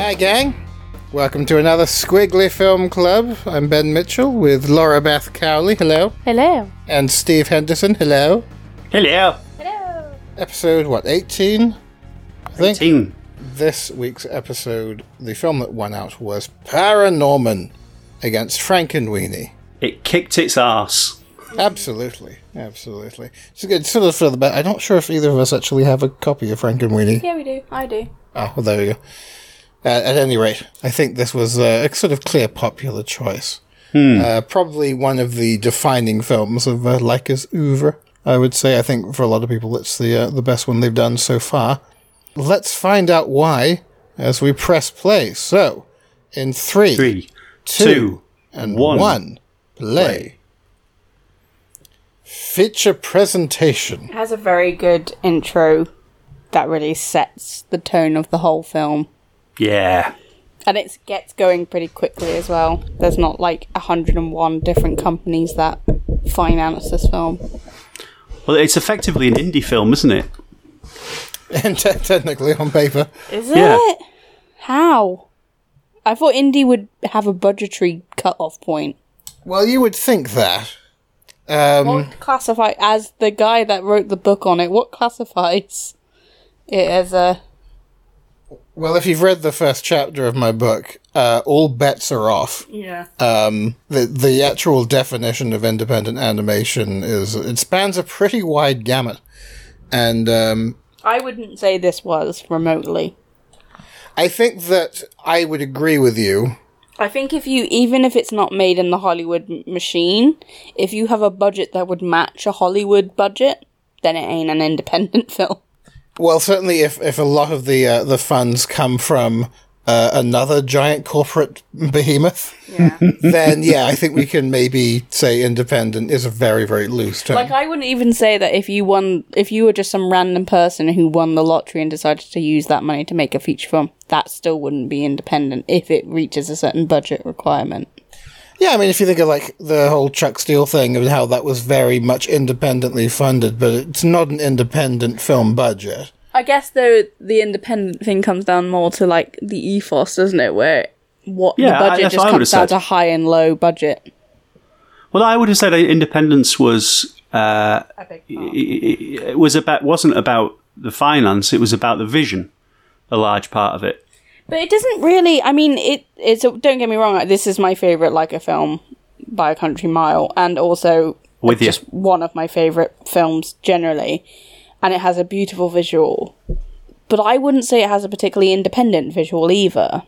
Hi, gang. Welcome to another Skwigly Film Club. I'm Ben Mitchell with Laura Beth Cowley. Hello. Hello. And Steve Henderson. Hello. Hello. Hello. Episode, what, 18? I think 18. this week's episode, the film that won out was Paranorman against Frankenweenie. It kicked its ass. Absolutely. Absolutely. It's a good. Sort of for the bet. I'm not sure if either of us actually have a copy of Frankenweenie. Yeah, we do. I do. Oh, well, there we go. Uh, at any rate, I think this was uh, a sort of clear popular choice. Uh, probably one of the defining films of uh, Laika's oeuvre. I would say. I think for a lot of people, it's the uh, the best one they've done so far. Let's find out why as we press play. So, in three, Three, two, two, and one. one, play. Feature presentation. It has a very good intro that really sets the tone of the whole film. Yeah. And it gets going pretty quickly as well. There's not like 101 different companies that finance this film. Well, it's effectively an indie film, isn't it? And te- technically on paper. Is Yeah. it? How? I thought indie would have a budgetary cut-off point. Well, you would think that. Um, What classify as the guy that wrote the book on it? What classifies it as a? Well, if you've read the first chapter of my book, uh, all bets are off. Yeah. Um, the the actual definition of independent animation is it spans a pretty wide gamut, and um, I wouldn't say this was remotely. I think that I would agree with you. I think if you, even if it's not made in the Hollywood m- machine, if you have a budget that would match a Hollywood budget, then it ain't an independent film. Well, certainly if if a lot of the uh, the funds come from uh, another giant corporate behemoth, Yeah. then yeah, I think we can maybe say independent is a very very loose term. like I wouldn't even say that if you won, if you were just some random person who won the lottery and decided to use that money to make a feature film, that still wouldn't be independent if it reaches a certain budget requirement. Yeah, I mean, if you think of like the whole Chuck Steel thing and how that was very much independently funded, but it's not an independent film budget. I guess though the independent thing comes down more to like the ethos, doesn't it? Where what Yeah, the budget that's just I comes down said. to high and low budget. Well, I would have said Independence was uh, i- i- it was about wasn't about the finance; it was about the vision. A large part of it. But it doesn't really. I mean, it. It's. Don't get me wrong. This is my favorite Laika film by a country mile, and also With just one of my favorite films generally. And it has a beautiful visual, but I wouldn't say it has a particularly independent visual either.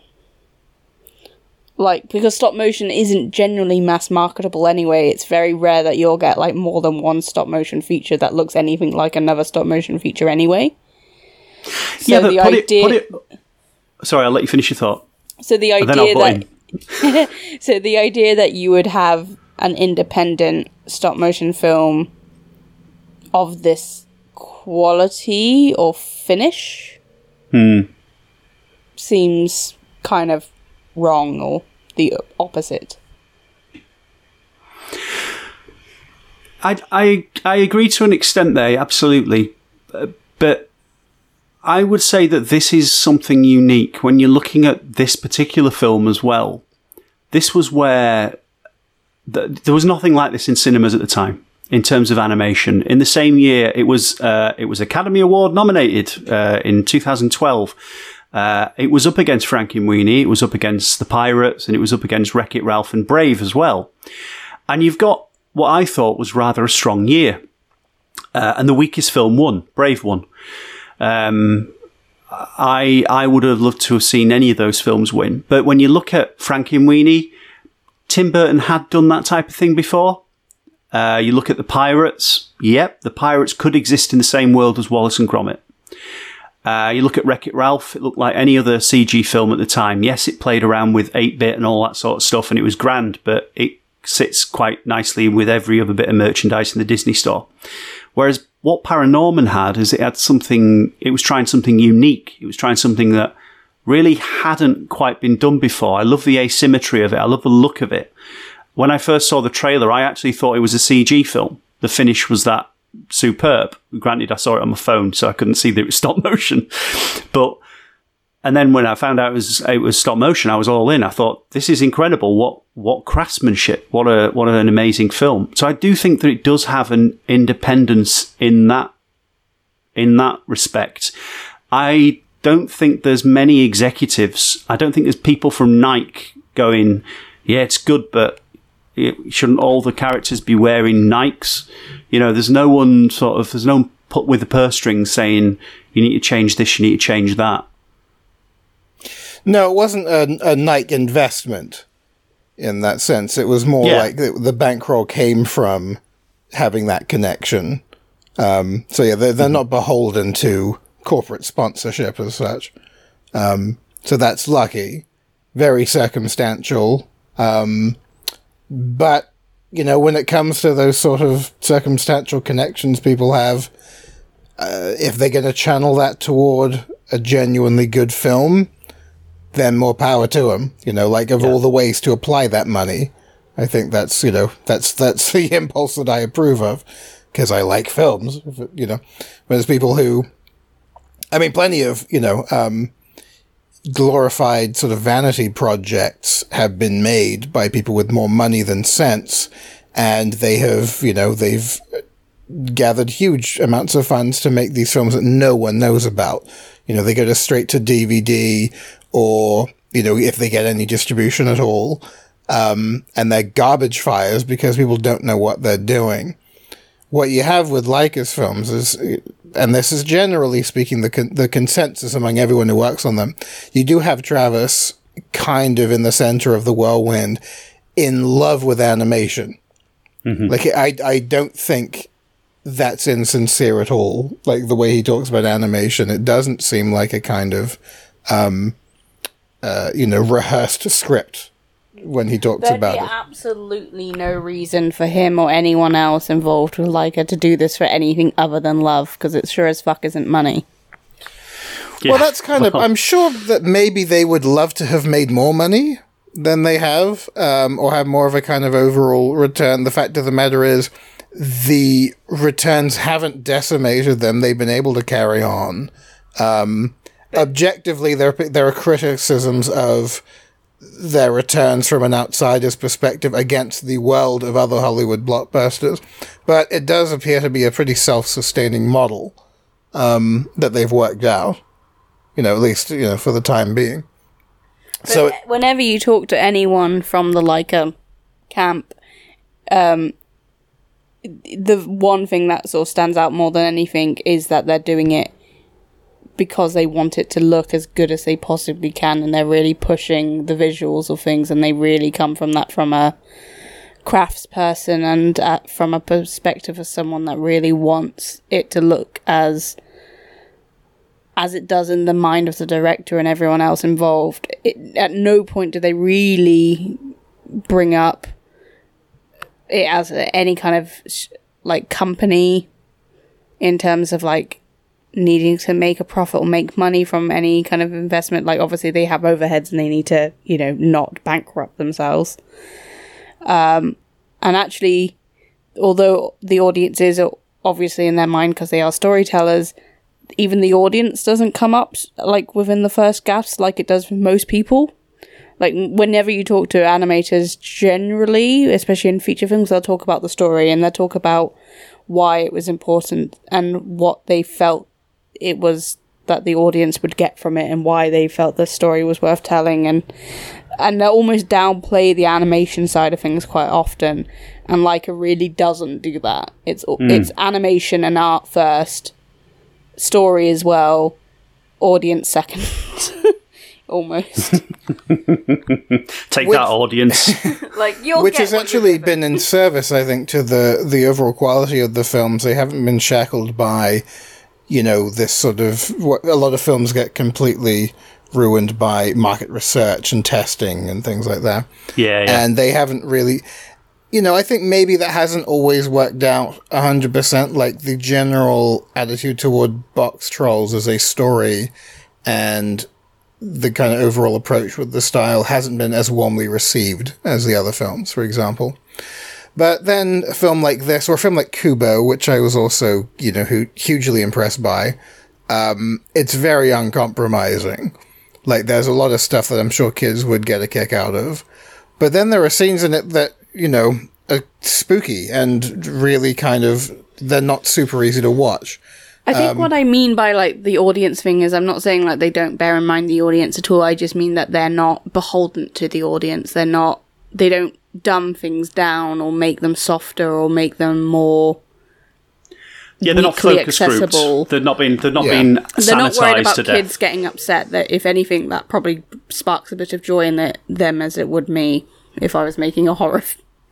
Like because stop motion isn't generally mass marketable anyway. It's very rare that you'll get like more than one stop motion feature that looks anything like another stop motion feature anyway. So yeah, but the put idea. it, put it. Sorry, I'll let you finish your thought. So the idea that so the idea that you would have an independent stop motion film of this quality or finish Hmm. seems kind of wrong or the opposite. I, I, I agree to an extent there, absolutely. Uh, But I would say that this is something unique when you're looking at this particular film as well. This was where th- there was nothing like this in cinemas at the time in terms of animation. In the same year, it was uh, it was Academy Award nominated uh, in 2012. Uh, it was up against Frankenweenie, it was up against The Pirates, and it was up against Wreck It Ralph and Brave as well. And you've got what I thought was rather a strong year. Uh, and the weakest film won, Brave won. Um, I I would have loved to have seen any of those films win. But when you look at Frankenweenie, Tim Burton had done that type of thing before. Uh, you look at the Pirates. Yep, the Pirates could exist in the same world as Wallace and Gromit. Uh, you look at Wreck It Ralph, it looked like any other CG film at the time. Yes, it played around with 8 bit and all that sort of stuff, and it was grand, but it sits quite nicely with every other bit of merchandise in the Disney store. Whereas what Paranorman had is it had something, it was trying something unique. It was trying something that really hadn't quite been done before. I love the asymmetry of it, I love the look of it. When I first saw the trailer, I actually thought it was a CG film. The finish was that superb. Granted, I saw it on my phone, so I couldn't see that it was stop motion. But and then when I found out it was it was stop motion, I was all in. I thought this is incredible. What what craftsmanship? What a what an amazing film. So I do think that it does have an independence in that in that respect. I don't think there's many executives. I don't think there's people from Nike going, yeah, it's good, but it, shouldn't all the characters be wearing Nikes? You know, there's no one sort of there's no one put with the purse strings saying you need to change this, you need to change that. No, it wasn't a, a Nike investment in that sense. It was more Yeah. like the, the bankroll came from having that connection. Um, so yeah, they're, they're not beholden to corporate sponsorship as such. Um, so that's lucky, very circumstantial. Um, but you know, when it comes to those sort of circumstantial connections people have, uh, if they're going to channel that toward a genuinely good film, then more power to them. You know, like of all the ways to apply that money, I think that's you know that's that's the impulse that I approve of because I like films. You know, there's people who, I mean, plenty of you know um, glorified sort of vanity projects have been made by people with more money than sense, and they have you know they've gathered huge amounts of funds to make these films that no one knows about. You know, they go to straight to DVD or, you know, if they get any distribution at all. Um, and they're garbage fires because people don't know what they're doing. What you have with Laika's films is, and this is generally speaking the con- the consensus among everyone who works on them, you do have Travis kind of in the center of the whirlwind, in love with animation. Like I, I don't think that's insincere at all. Like the way he talks about animation, it doesn't seem like a kind of, um, uh, you know, rehearsed script when he talks There'd about be it. absolutely no reason for him or anyone else involved with Laika to do this for anything other than love, because it sure as fuck isn't money. Yeah. Well, that's kind of. I'm sure that maybe they would love to have made more money than they have, um, or have more of a kind of overall return. The fact of the matter is, the returns haven't decimated them. They've been able to carry on. Um, objectively, there there are criticisms of their returns from an outsider's perspective against the world of other Hollywood blockbusters, but it does appear to be a pretty self-sustaining model um, that they've worked out. You know, at least you know for the time being. so whenever you talk to anyone from the Laika camp, um, the one thing that sort of stands out more than anything is that they're doing it because they want it to look as good as they possibly can, and they're really pushing the visuals of things, and they really come from that from a crafts person and uh, from a perspective of someone that really wants it to look as as it does in the mind of the director and everyone else involved. It, at no point do they really bring up it as any kind of sh- like company in terms of like needing to make a profit or make money from any kind of investment. Like obviously they have overheads and they need to you know not bankrupt themselves. Um, and actually, although the audience is obviously in their mind because they are storytellers even the audience doesn't come up like within the first gaps like it does for most people. Like whenever you talk to animators generally, especially in feature films, they'll talk about the story and they'll talk about why it was important and what they felt it was that the audience would get from it and why they felt the story was worth telling and and they almost downplay the animation side of things quite often and Laika really doesn't do that. It's hmm. it's animation and art first story as well, audience second. Almost. Take Which- that, audience. like you'll which get has actually been in service, I think, to the the overall quality of the films. They haven't been shackled by, you know, this sort of what a lot of films get completely ruined by market research and testing and things like that. yeah, yeah. And they haven't really, you know, I think maybe that hasn't always worked out hundred percent. Like the general attitude toward Boxtrolls as a story, and the kind of overall approach with the style hasn't been as warmly received as the other films, for example. But then a film like this, or a film like Kubo, which I was also, you know, hugely impressed by, um, it's very uncompromising. Like, there's a lot of stuff that I'm sure kids would get a kick out of. But then there are scenes in it that, you know, are spooky and really kind of, they're not super easy to watch. I think what I mean by like the audience thing is I'm not saying like they don't bear in mind the audience at all. I just mean that they're not beholden to the audience. They're not they don't dumb things down or make them softer or make them more Yeah, they're not focus accessible. grouped. They're not being they're not Yeah. being they're not worried about to kids getting upset that if anything that probably sparks a bit of joy in it, them as it would me if I was making a horror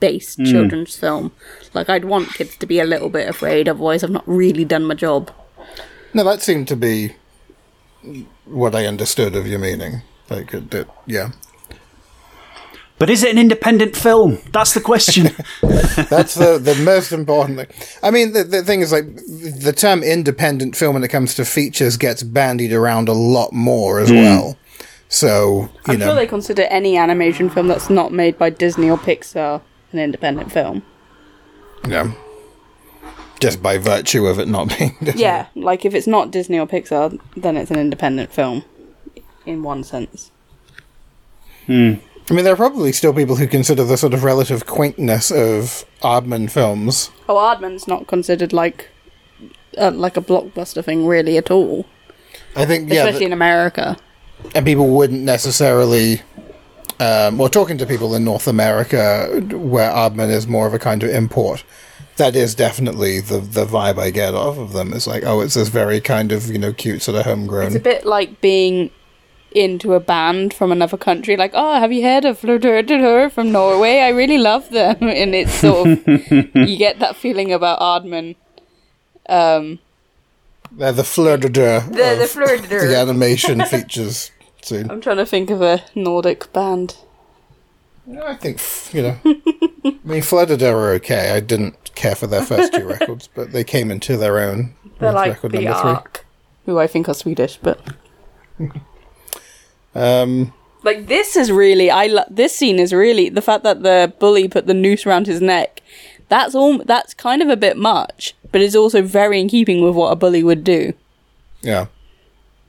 based Hmm. children's film. Like I'd want kids to be a little bit afraid, otherwise I've not really done my job. No, that seemed to be what I understood of your meaning. Like, it, it, yeah. But is it an independent film? That's the question. That's the, the most important thing. I mean, the, the thing is, like, the term independent film when it comes to features gets bandied around a lot more as hmm. well. So, you I'm know. sure they consider any animation film that's not made by Disney or Pixar an independent film. Yeah. Just by virtue of it not being. Disney. Yeah, like if it's not Disney or Pixar, then it's an independent film, in one sense. Hmm. I mean, there are probably still people who consider the sort of relative quaintness of Aardman films. Oh, Aardman's not considered like uh, like a blockbuster thing really at all, I think, yeah, especially th- in America. and people wouldn't necessarily. Um, well, talking to people in North America, where Aardman is more of a kind of import, that is definitely the the vibe I get off of them. It's like, oh, it's this very kind of you know cute sort of homegrown. It's a bit like being into a band from another country. Like, oh, have you heard of Fleur from Norway? I really love them, and it's sort of you get that feeling about Aardman. Um, They're the deux the Fleur the animation features. Soon. I'm trying to think of a Nordic band. I think you know. I mean, deux are okay. I didn't care for their first two records, but they came into their own. They're like record the number three. Ark, who I think are Swedish, but Um, like this is really I lo- this scene is really the fact that the bully put the noose around his neck. That's all. That's kind of a bit much, but it's also very in keeping with what a bully would do. yeah.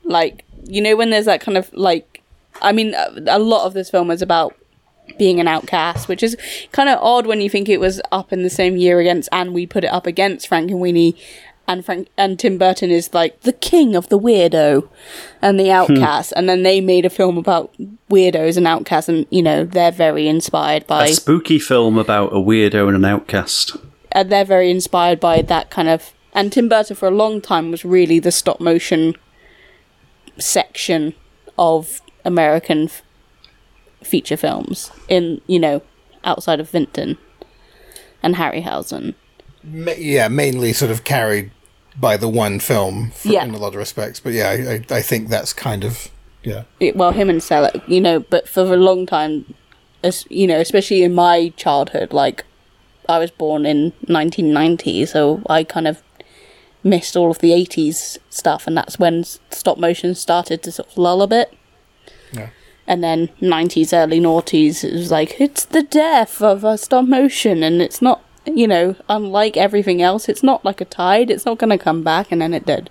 Like you know when there's that kind of like, I mean, a, a lot of this film is about being an outcast, which is kind of odd when you think it was up in the same year against, and we put it up against Frankenweenie, and Frank and Tim Burton is like the king of the weirdo, and the hmm. outcast, and then they made a film about weirdos and outcasts, and you know they're very inspired by, a spooky film about a weirdo and an outcast. and they're very inspired by that kind of. And Tim Burton for a long time was really the stop motion section of American f- feature films in you know outside of Vinton and Harryhausen. Ma- yeah, mainly sort of carried by the one film for, Yeah. in a lot of respects. But yeah, I, I, I think that's kind of yeah. It- well, him and Selick, you know, but for a long time, as you know, especially in my childhood, like I was born in 1990, so I kind of missed all of the 80s stuff, and that's when stop motion started to sort of lull a bit. Yeah. And then 90s, early noughties, it was like, it's the death of a stop motion, and it's not, you know, unlike everything else, it's not like a tide, it's not going to come back, and then it did.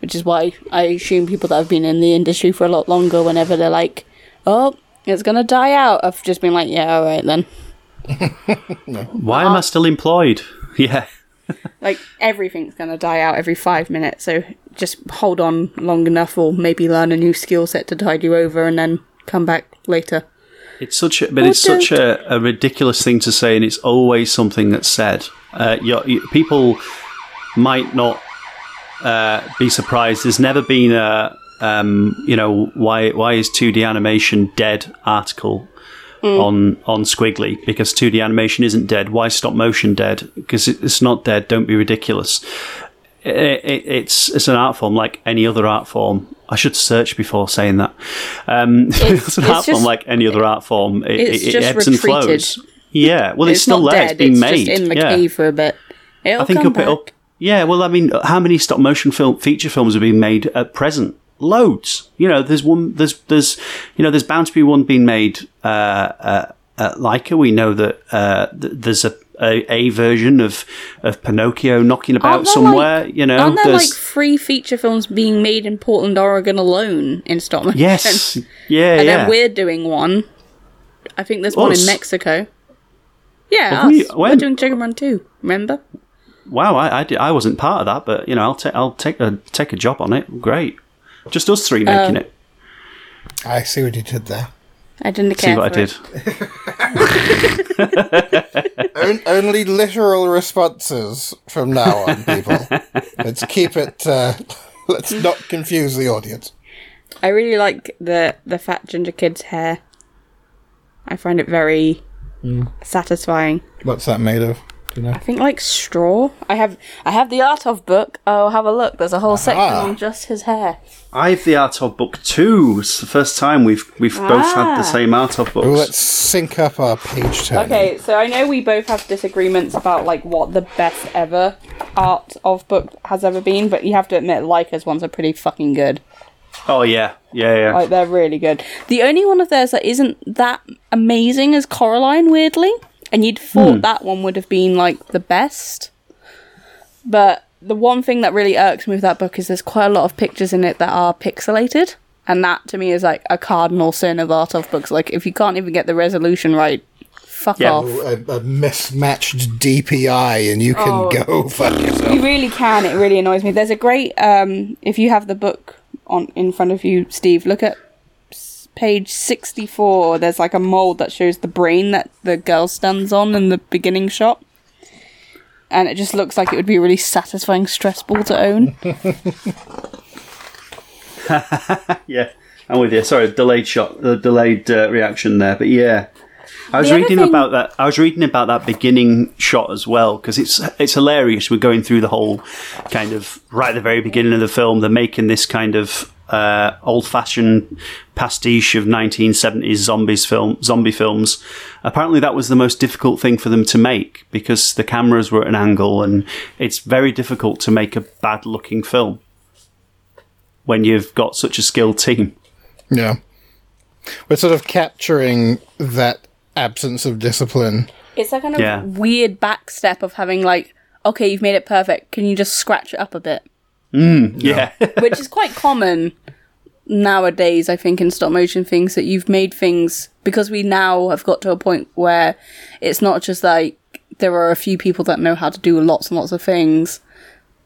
Which is why I assume people that have been in the industry for a lot longer, whenever they're like, oh, it's going to die out, I've just been like, yeah, alright then. Why am I still employed? Yeah. Like, everything's going to die out every five minutes, so just hold on long enough, or maybe learn a new skill set to tide you over, and then come back later. It's such a, but Oh, it's such a, a ridiculous thing to say, and it's always something that's said. Uh, you people might not uh, be surprised. There's never been a, um, you know, why why is 2D animation dead article on on Skwigly because 2D animation isn't dead. Why stop motion dead? Because it, it's not dead. Don't be ridiculous. It, it, it's it's an art form like any other art form. I should search before saying that. Um, it's, an it's art form like any other art form. It, it's it, just ebbs and flows. Yeah, well, it's, It's, still there. dead, It's been it's made. just in the yeah. cave for a bit. It'll I think up back. it up. Yeah, well, I mean, how many stop motion film feature films are being made at present? Loads. You know, there's one. There's there's you know, there's bound to be one being made uh, uh, at Laika. We know that uh, th- there's a, a, a version of of Pinocchio knocking about Aren't somewhere. like- you know, Aren't there like three feature films being made in Portland, Oregon alone in stop motion? yes, yeah, and yeah. then we're doing one. I think there's one in Mexico. Yeah, us. we- We, are doing Chicken Run too. Remember? Wow, I, I, di- I wasn't part of that, but you know, I'll take I'll take a take a job on it. Great, just us three making Um, it. I see what you did there. I didn't See care. what I did. it. On- only literal responses from now on, people. let's keep it. Uh, let's not confuse the audience. I really like the the fat ginger kid's hair. I find it very satisfying. What's that made of? Do you know? I think like straw. I have I have the art of book. Oh, have a look. There's a whole section Ah. on just his hair. I have the art of book two. It's the first time we've we've both had the Ah. same art of books. Well, let's sync up our page turn. Okay, so I know we both have disagreements about like what the best ever art of book has ever been, but you have to admit Laika's ones are pretty fucking good. Oh yeah, yeah, yeah. Like they're really good. The only one of theirs that isn't that amazing is Coraline, weirdly, and you'd thought Hmm. that one would have been like the best. But the one thing that really irks me with that book is there's quite a lot of pictures in it that are pixelated, and that to me is like a cardinal sin of art of books. Like if you can't even get the resolution right, fuck Yeah. off. A, a mismatched DPI, and you can Oh. go fuck yourself. You really can. It really annoys me. There's a great. Um, if you have the book on in front of you, Steve, look at s- page sixty-four. There's like a mold that shows the brain that the girl stands on in the beginning shot, and it just looks like it would be a really satisfying stress ball to own. Yeah, I'm with you. Sorry, delayed shot, the delayed uh, reaction there, but yeah. I was reading thing- about that. I was reading about that beginning shot as well because it's it's hilarious. We're going through the whole kind of right at the very beginning of the film. They're making this kind of uh, old fashioned pastiche of 1970s zombies film zombie films. Apparently, that was the most difficult thing for them to make because the cameras were at an angle, and it's very difficult to make a bad looking film when you've got such a skilled team. Yeah. We're sort of capturing that absence of discipline. It's that kind of Yeah. weird backstep of having like, okay, you've made it perfect. Can you just scratch it up a bit? Mm, yeah. which is quite common nowadays i think in stop motion things that you've made things because we now have got to a point where it's not just like there are a few people that know how to do lots and lots of things.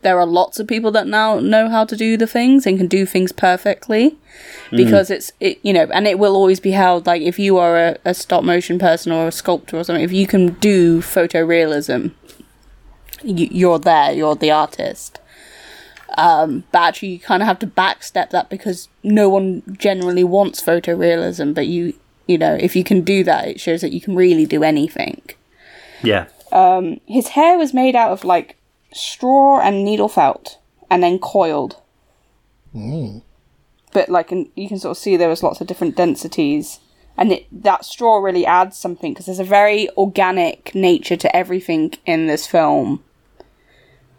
There are lots of people that now know how to do the things and can do things perfectly. Mm. Because it's it you know and it will always be held like if you are a, a stop motion person or a sculptor or something if you can do photorealism you, you're there you're the artist Um, but actually you kind of have to backstep that because no one generally wants photorealism but you you know if you can do that it shows that you can really do anything. Yeah. Um, his hair was made out of like straw and needle felt and then coiled. Mm. But like and you can sort of see there was lots of different densities and it, that straw really adds something because there's a very organic nature to everything in this film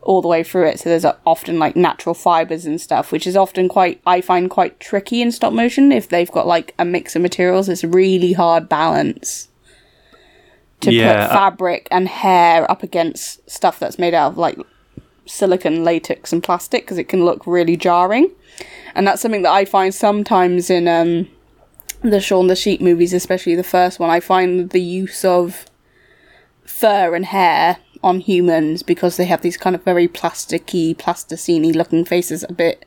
all the way through it. So there's often like natural fibers and stuff which is often quite i find quite tricky in stop motion. If they've got like a mix of materials it's a really hard balance to Yeah, put I- fabric and hair up against stuff that's made out of like silicon latex and plastic because it can look really jarring. And that's something that i find sometimes in um the Shaun the Sheep movies, especially the first one, I find the use of fur and hair on humans because they have these kind of very plasticky, plasticine looking faces a bit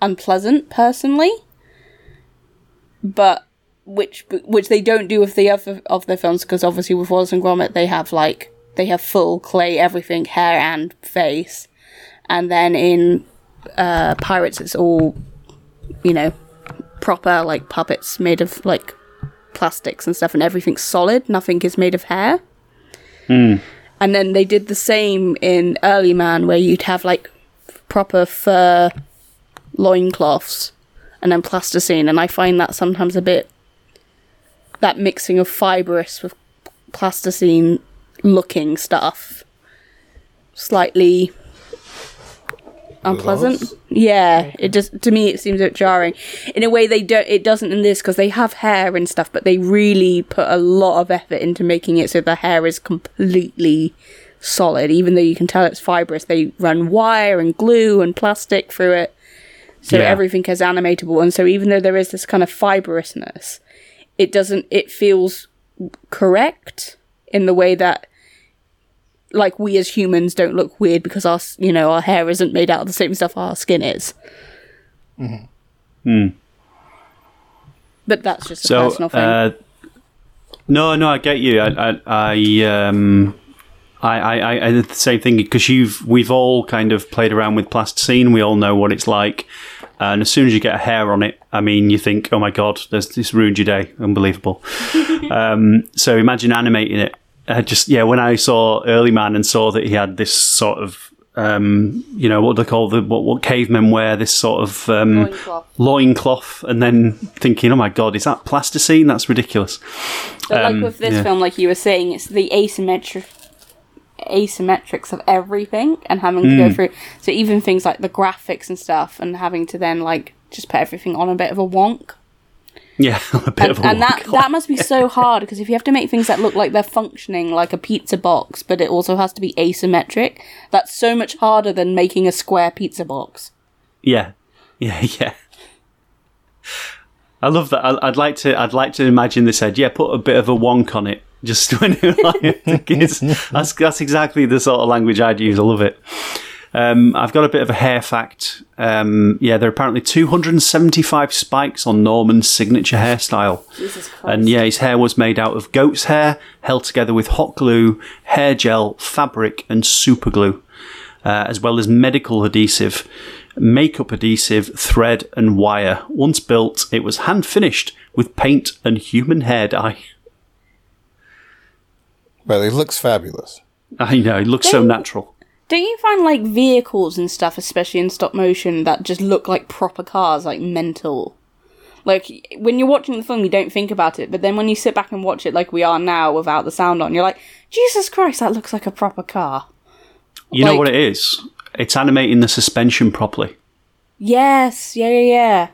unpleasant personally. But which which they don't do with the other of their films because obviously with Wallace and Gromit they have like they have full clay everything hair and face, and then in uh, Pirates it's all you know proper like puppets made of like plastics and stuff and everything's solid. Nothing is made of hair and then they did the same in early man where you'd have like proper fur loincloths and then plasticine. And i find that sometimes a bit that mixing of fibrous with plasticine looking stuff slightly unpleasant. Yeah, it just to me it seems a bit jarring. In a way, they don't. It doesn't in this because they have hair and stuff, but they really put a lot of effort into making it so the hair is completely solid. Even though you can tell it's fibrous, they run wire and glue and plastic through it, so Yeah. everything is animatable. And so even though there is this kind of fibrousness, it doesn't. It feels correct in the way that like we as humans don't look weird because our you know our hair isn't made out of the same stuff our skin is. But that's just a So, personal thing. uh, no, no, I get you. I, I, I um, I, I, I did the same thing because you've, we've all kind of played around with plasticine. We all know what it's like. And as soon as you get a hair on it, I mean, you think, oh my god, this, this ruined your day. Unbelievable. um, so imagine animating it. Uh, just yeah, when I saw Early Man and saw that he had this sort of um, you know what do they call the what, what cavemen wear this sort of um, Loincloth. loincloth, and then thinking, oh my god, is that plasticine? That's ridiculous. but like um, with this yeah. film, like you were saying, it's the asymmetric asymmetrics of everything and having to Hmm. go through so even things like the graphics and stuff and having to then like just put everything on a bit of a wonk Yeah, a bit and, of a and that that must be so hard because if you have to make things that look like they're functioning like a pizza box, but it also has to be asymmetric, that's so much harder than making a square pizza box. Yeah, yeah, yeah. I love that. I, I'd like to. I'd like to imagine this head. Yeah, put a bit of a wonk on it. Just when it, like, the. That's that's exactly the sort of language I'd use. I love it. Um, I've got a bit of a hair fact. Um, yeah, there are apparently 275 spikes on Norman's signature hairstyle. Jesus And yeah, his hair was made out of goat's hair, held together with hot glue, hair gel, fabric, and super glue, uh, as well as medical adhesive, makeup adhesive, thread, and wire. Once built, it was hand finished with paint and human hair dye. Well, it looks fabulous. I know, it looks so natural. Don't you find like vehicles and stuff, especially in stop motion, that just look like proper cars, like mental? Like when you're watching the film, you don't think about it, but then when you sit back and watch it, like we are now, without the sound on, you're like, Jesus Christ, that looks like a proper car. You know what it is? It's animating the suspension properly. Yes, yeah, yeah, yeah.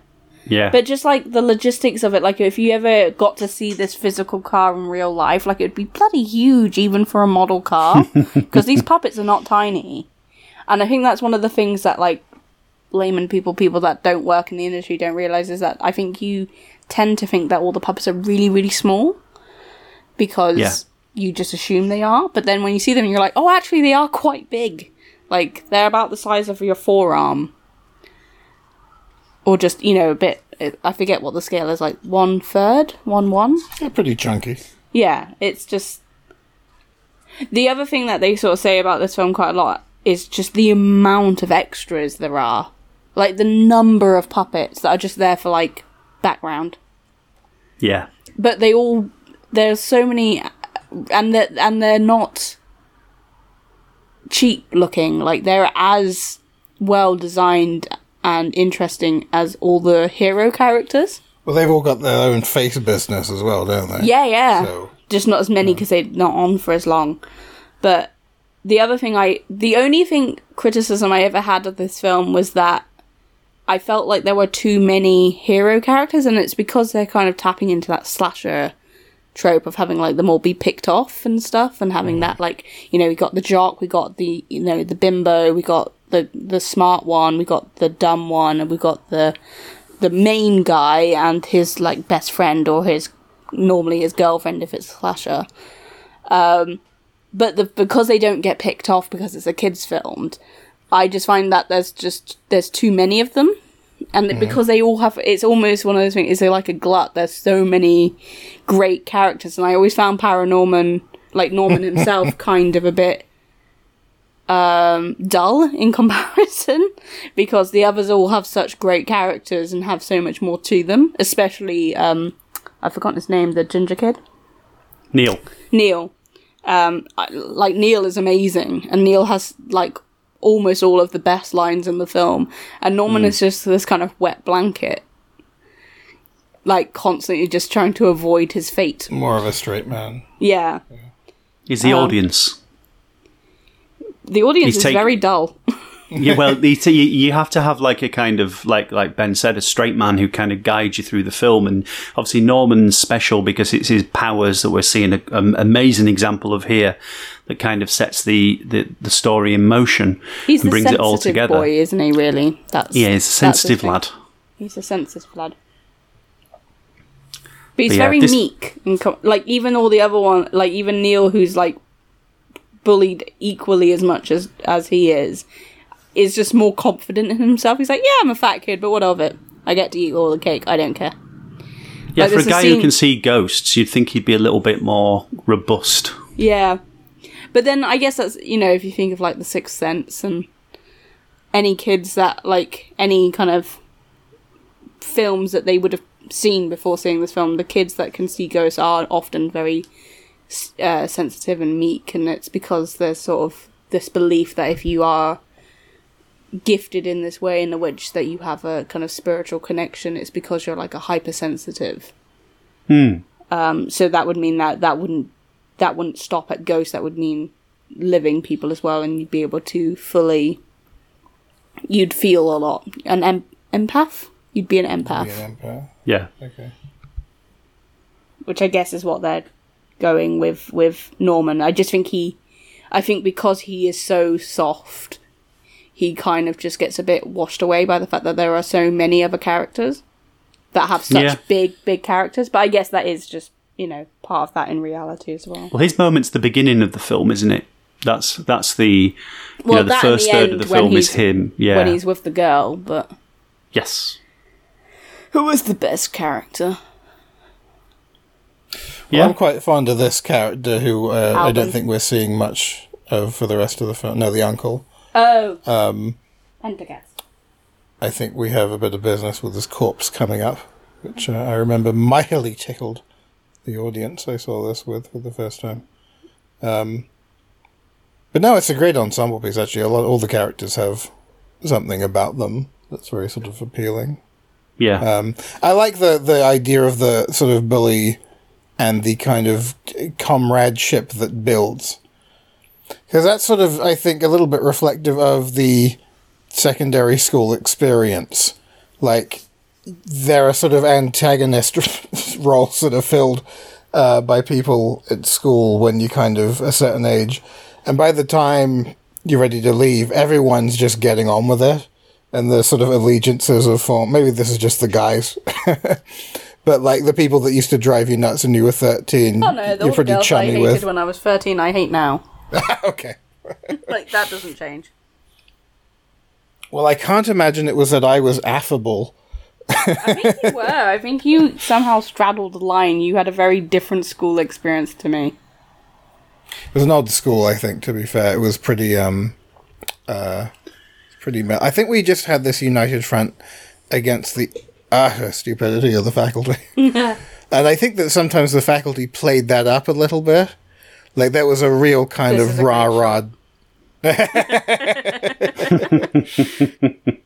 Yeah. But just like the logistics of it, like if you ever got to see this physical car in real life, like it'd be bloody huge even for a model car because these puppets are not tiny. And I think that's one of the things that like layman people, people that don't work in the industry don't realize is that I think you tend to think that all the puppets are really, really small because Yeah. you just assume they are. But then when you see them, you're like, oh, actually, they are quite big. Like they're about the size of your forearm or just you know a bit i forget what the scale is like one third one one They're pretty chunky. yeah it's just the other thing that they sort of say about this film quite a lot is just the amount of extras there are like the number of puppets that are just there for like background yeah. but they all there's so many and that and they're not cheap looking like they're as well designed and interesting as all the hero characters Well, they've all got their own face business as well, don't they? Yeah, yeah. So- Just not as many because they're not on for as long. But the other thing I, the only thing criticism I ever had of this film was that I felt like there were too many hero characters, and it's because they're kind of tapping into that slasher trope of having like them all be picked off and stuff, and having mm. that like you know we got the jock, we got the you know the bimbo, we got the the smart one, we got the dumb one, and we got the the main guy and his like best friend or his normally his girlfriend if it's a slasher. Um, but the, because they don't get picked off because it's a kids filmed, I just find that there's just there's too many of them, and because they all have, it's almost one of those things. Is there like a glut? There's so many great characters, and I always found Paranorman, like Norman himself, kind of a bit um, dull in comparison because the others all have such great characters and have so much more to them. Especially, um, I've forgotten his name, the ginger kid. Neil. Neil. Um, I, like Neil is amazing, and Neil has like almost all of the best lines in the film, and Norman is just this kind of wet blanket, like constantly just trying to avoid his fate. More of a straight man. Yeah, Is the Um, audience. The audience He's is take- very dull. yeah, well, you, you have to have like a kind of like like Ben said, a straight man who kind of guides you through the film, and obviously Norman's special because it's his powers that we're seeing an amazing example of here that kind of sets the, the, the story in motion He's and brings it all together. boy, isn't he? Really? That's yeah, he's a sensitive lad. He's a sensitive lad. But he's But yeah, very this- meek, and com- like even all the other one, like even Neil, who's like bullied equally as much as as he is, is just more confident in himself. He's like, yeah, I'm a fat kid, but what of it? I get to eat all the cake. I don't care. Yeah, Like, for a guy who can see ghosts, you'd think he'd be a little bit more robust. Yeah. But then I guess that's, you know, if you think of like The Sixth Sense and any kids that, like, any kind of films that they would have seen before seeing this film, the kids that can see ghosts are often very uh, sensitive and meek, and it's because there's sort of this belief that if you are gifted in this way in the which that you have a kind of spiritual connection, it's because you're like a hypersensitive. Hmm. Um, so that would mean that that wouldn't that wouldn't stop at ghosts. That would mean living people as well, and you'd be able to fully. You'd feel a lot. An em- empath. You'd be an empath, Be an empire. Yeah. Okay. which I guess is what they're going with with Norman. I just think he, I think because he is so soft, he kind of just gets a bit washed away by the fact that there are so many other characters that have such Yeah. big big characters. But I guess that is just you know part of that in reality as well. Well, his moment's the beginning of the film, isn't it? That's that's the you Well, know the first the third end of the film is him. Yeah. when he's with the girl, but yes. who was the best character? Well, Yeah. I'm quite fond of this character who uh, I don't think we're seeing much of for the rest of the film. No, the uncle. Oh, Um, Pendergast. I think we have a bit of business with his corpse coming up, which uh, I remember mightily tickled the audience I saw this with for the first time. Um, but no, it's a great ensemble piece. Actually, a lot all the characters have something about them that's very sort of appealing. Yeah. Um, I like the the idea of the sort of bully and the kind of comradeship that builds. Because that's sort of, I think, a little bit reflective of the secondary school experience. Like, there are sort of antagonist roles that are filled uh, by people at school when you're kind of a certain age. And by the time you're ready to leave, everyone's just getting on with it. And the sort of allegiances are formed. Maybe this is just the guys. but like the people that used to drive you nuts when you were 13, Oh no, the you're pretty girls I chummy hated with. when I was thirteen, I hate now. okay. like that doesn't change. Well, I can't imagine it was that I was affable. I think you were. I think you somehow straddled the line. You had a very different school experience to me. It was an odd school, I think. To be fair, it was pretty, um, uh, pretty. Me- I think we just had this united front against the utter stupidity of the faculty, and I think that sometimes the faculty played that up a little bit. Like that was a real kind This of rah rah.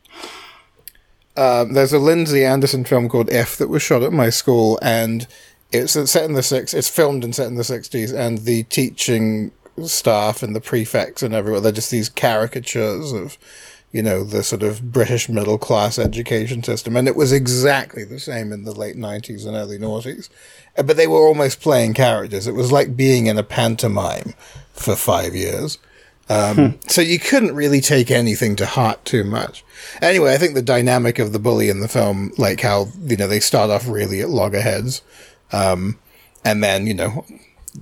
Um, there's a Lindsay Anderson film called If that was shot at my school, and it's set in the six. It's filmed and set in the sixties, and the teaching staff and the prefects and everyone they're just these caricatures of, you know, the sort of British middle class education system, and it was exactly the same in the late nineties and early noughties, Uh, but they were almost playing characters. It was like being in a pantomime for five years. Um, So you couldn't really take anything to heart too much. Anyway, I think the dynamic of the bully in the film, like how you know they start off really at loggerheads, um, and then you know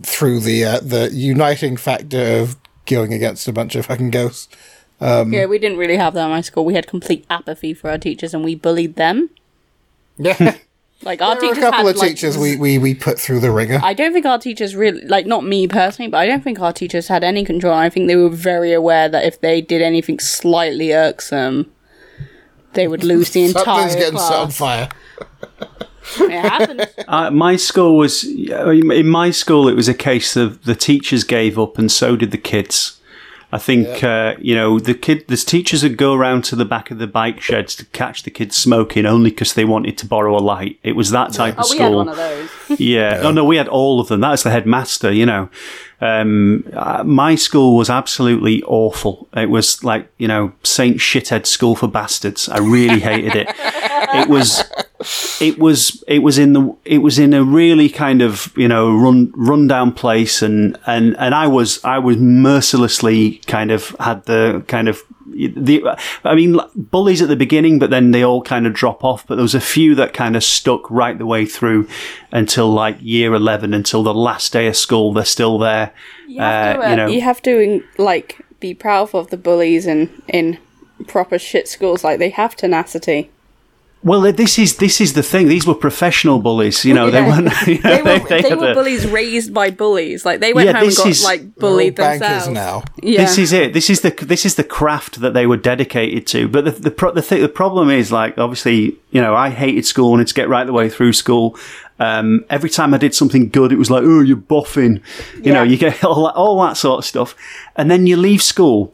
through the uh, the uniting factor of going against a bunch of fucking ghosts. Yeah, we didn't really have that in my school. We had complete apathy for our teachers, and we bullied them. Yeah, Like our there were a couple had of like, teachers we, we we put through the ringer. I don't think our teachers really like not me personally, but I don't think our teachers had any control. I think they were very aware that if they did anything slightly irksome, they would lose the entire Something's getting set on fire. It happened. Uh, my school was in my school. It was a case of the teachers gave up, and so did the kids. I think uh, you know the kid. There's teachers that go around to the back of the bike sheds to catch the kids smoking, only because they wanted to borrow a light. It was that type Oh, of we had school. one of those. Yeah. Oh no, we had all of them. That's the headmaster. You know, um, uh, my school was absolutely awful. It was like you know Saint Shithead School for Bastards. I really hated it. It was. It was it was in the it was in a really kind of you know run rundown place and and and I was I was mercilessly kind of had the kind of the I mean bullies at the beginning, but then they all kind of drop off. But there was a few that kind of stuck right the way through until like year eleven, until the last day of school. They're still there. You have, Uh, to, uh, you know, you have to like be proud of the bullies in in proper shit schools. Like they have tenacity. Well, this is this is the thing. These were professional bullies. You know, they weren't. You know, They were they, had were a- bullies raised by bullies. Like they went Yeah, home and got is- like bullied They're all bankers themselves. now. Yeah. This is it. This is the this is the craft that they were dedicated to. But the the pro- the, th- the problem is like obviously you know I hated school and to get right the way through school. Um, every time I did something good, it was like oh you're boffing, you know you get all that, all that sort of stuff, and then you leave school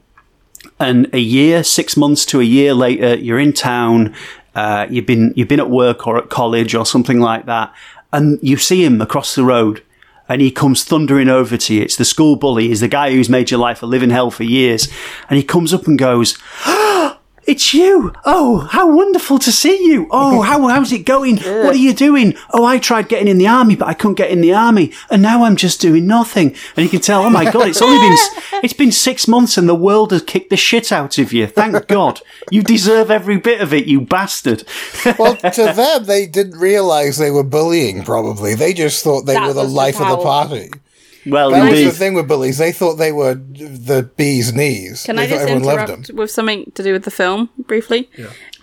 and a year, six months to a year later, you're in town. Uh, you've been you've been at work or at college or something like that, and you see him across the road, and he comes thundering over to you. It's the school bully. He's the guy who's made your life a living hell for years, and he comes up and goes. It's you! Oh, how wonderful to see you! Oh, how how's it going? What are you doing? Oh, I tried getting in the army, but I couldn't get in the army, and now I'm just doing nothing. And you can tell, oh my god, it's only been it's been six months, and the world has kicked the shit out of you. Thank God, you deserve every bit of it, you bastard. Well, to them, they didn't realize they were bullying. Probably they just thought they That were the was the life of the party. Well, That was the thing with bullies. They thought they were the bee's knees. Can they I just everyone loved them. interrupt with something to do with the film briefly?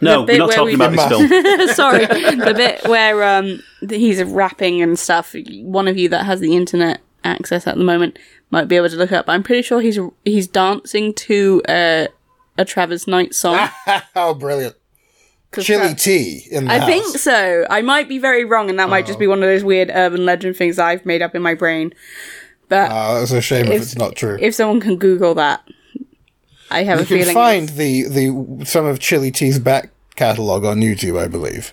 No, we're not talking we- about this film. Sorry, the bit where um he's rapping and stuff. One of you that has the internet access at the moment might be able to look up. I'm pretty sure he's he's dancing to uh, a Travis Knight song. oh, brilliant! Chili Tra- tea in the I house. think so. I might be very wrong, and that might just be one of those weird urban legend things that I've made up in my brain. But Oh, it's a shame if, If- it's not true. if someone can Google that, I have you a feeling. You can find the the some of Chilly Tee's back catalog on YouTube, I believe.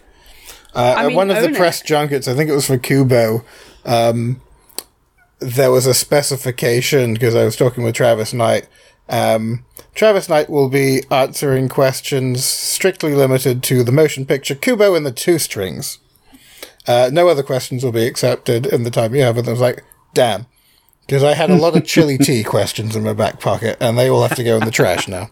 Uh, at mean, one of the own it. press junkets, I think it was for Kubo. Um, there was a specification because I was talking with Travis Knight. Um, Travis Knight will be answering questions strictly limited to the motion picture Kubo and the two strings. Uh, no other questions will be accepted in the time you have. And I was like, damn. Because I had a lot of chili tea questions in my back pocket, and they all have to go in the trash now.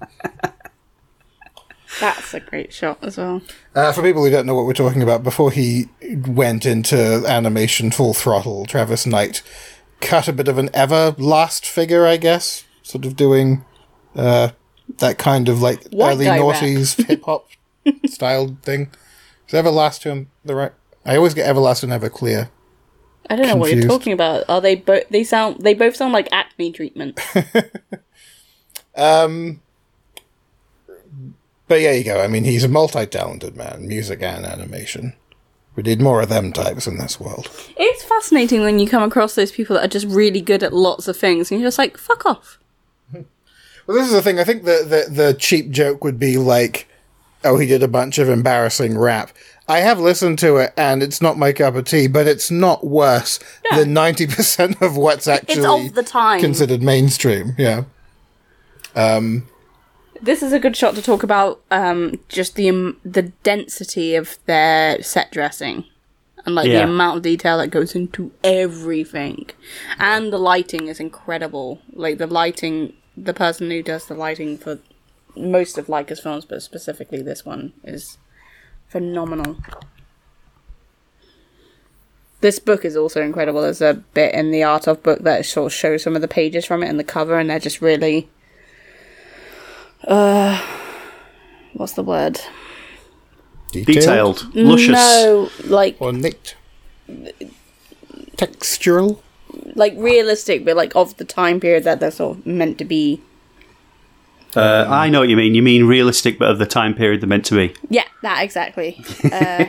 That's a great shot as well. Uh, for people who don't know what we're talking about, before he went into animation full throttle, Travis Knight cut a bit of an Everlast figure, I guess, sort of doing uh, that kind of like White early guy noughties hip hop style thing. Is Everlast to him the right? I always get Everlast and Everclear. I don't know what you're talking about. Are they both? They sound. They both sound like acne treatment. Um, but yeah, you go. I mean, he's a multi-talented man, music and animation. We need more of them types in this world. it's fascinating when you come across those people that are just really good at lots of things, and you're just like, fuck off. Hmm. Well, this is the thing. I think the, the, the cheap joke would be like, oh, he did a bunch of embarrassing rap. I have listened to it, and it's not my cup of tea, but it's not worse than 90% of what's actually of the time. considered mainstream. Yeah. This is a good shot to talk about um, just the um, the density of their set dressing and like the amount of detail that goes into everything, and the lighting is incredible. Like the lighting, the person who does the lighting for most of Laika's films, but specifically this one, is phenomenal. This book is also incredible. There's a bit in the art of book that sort of shows some of the pages from it and the cover, and they're just really Uh, what's the word? Detailed, luscious. No, like Or Ornate. Textural. like realistic, but like of the time period that they're sort of meant to be. Uh, I know what you mean. You mean realistic, but of the time period they're meant to be. Yeah, that exactly. Uh,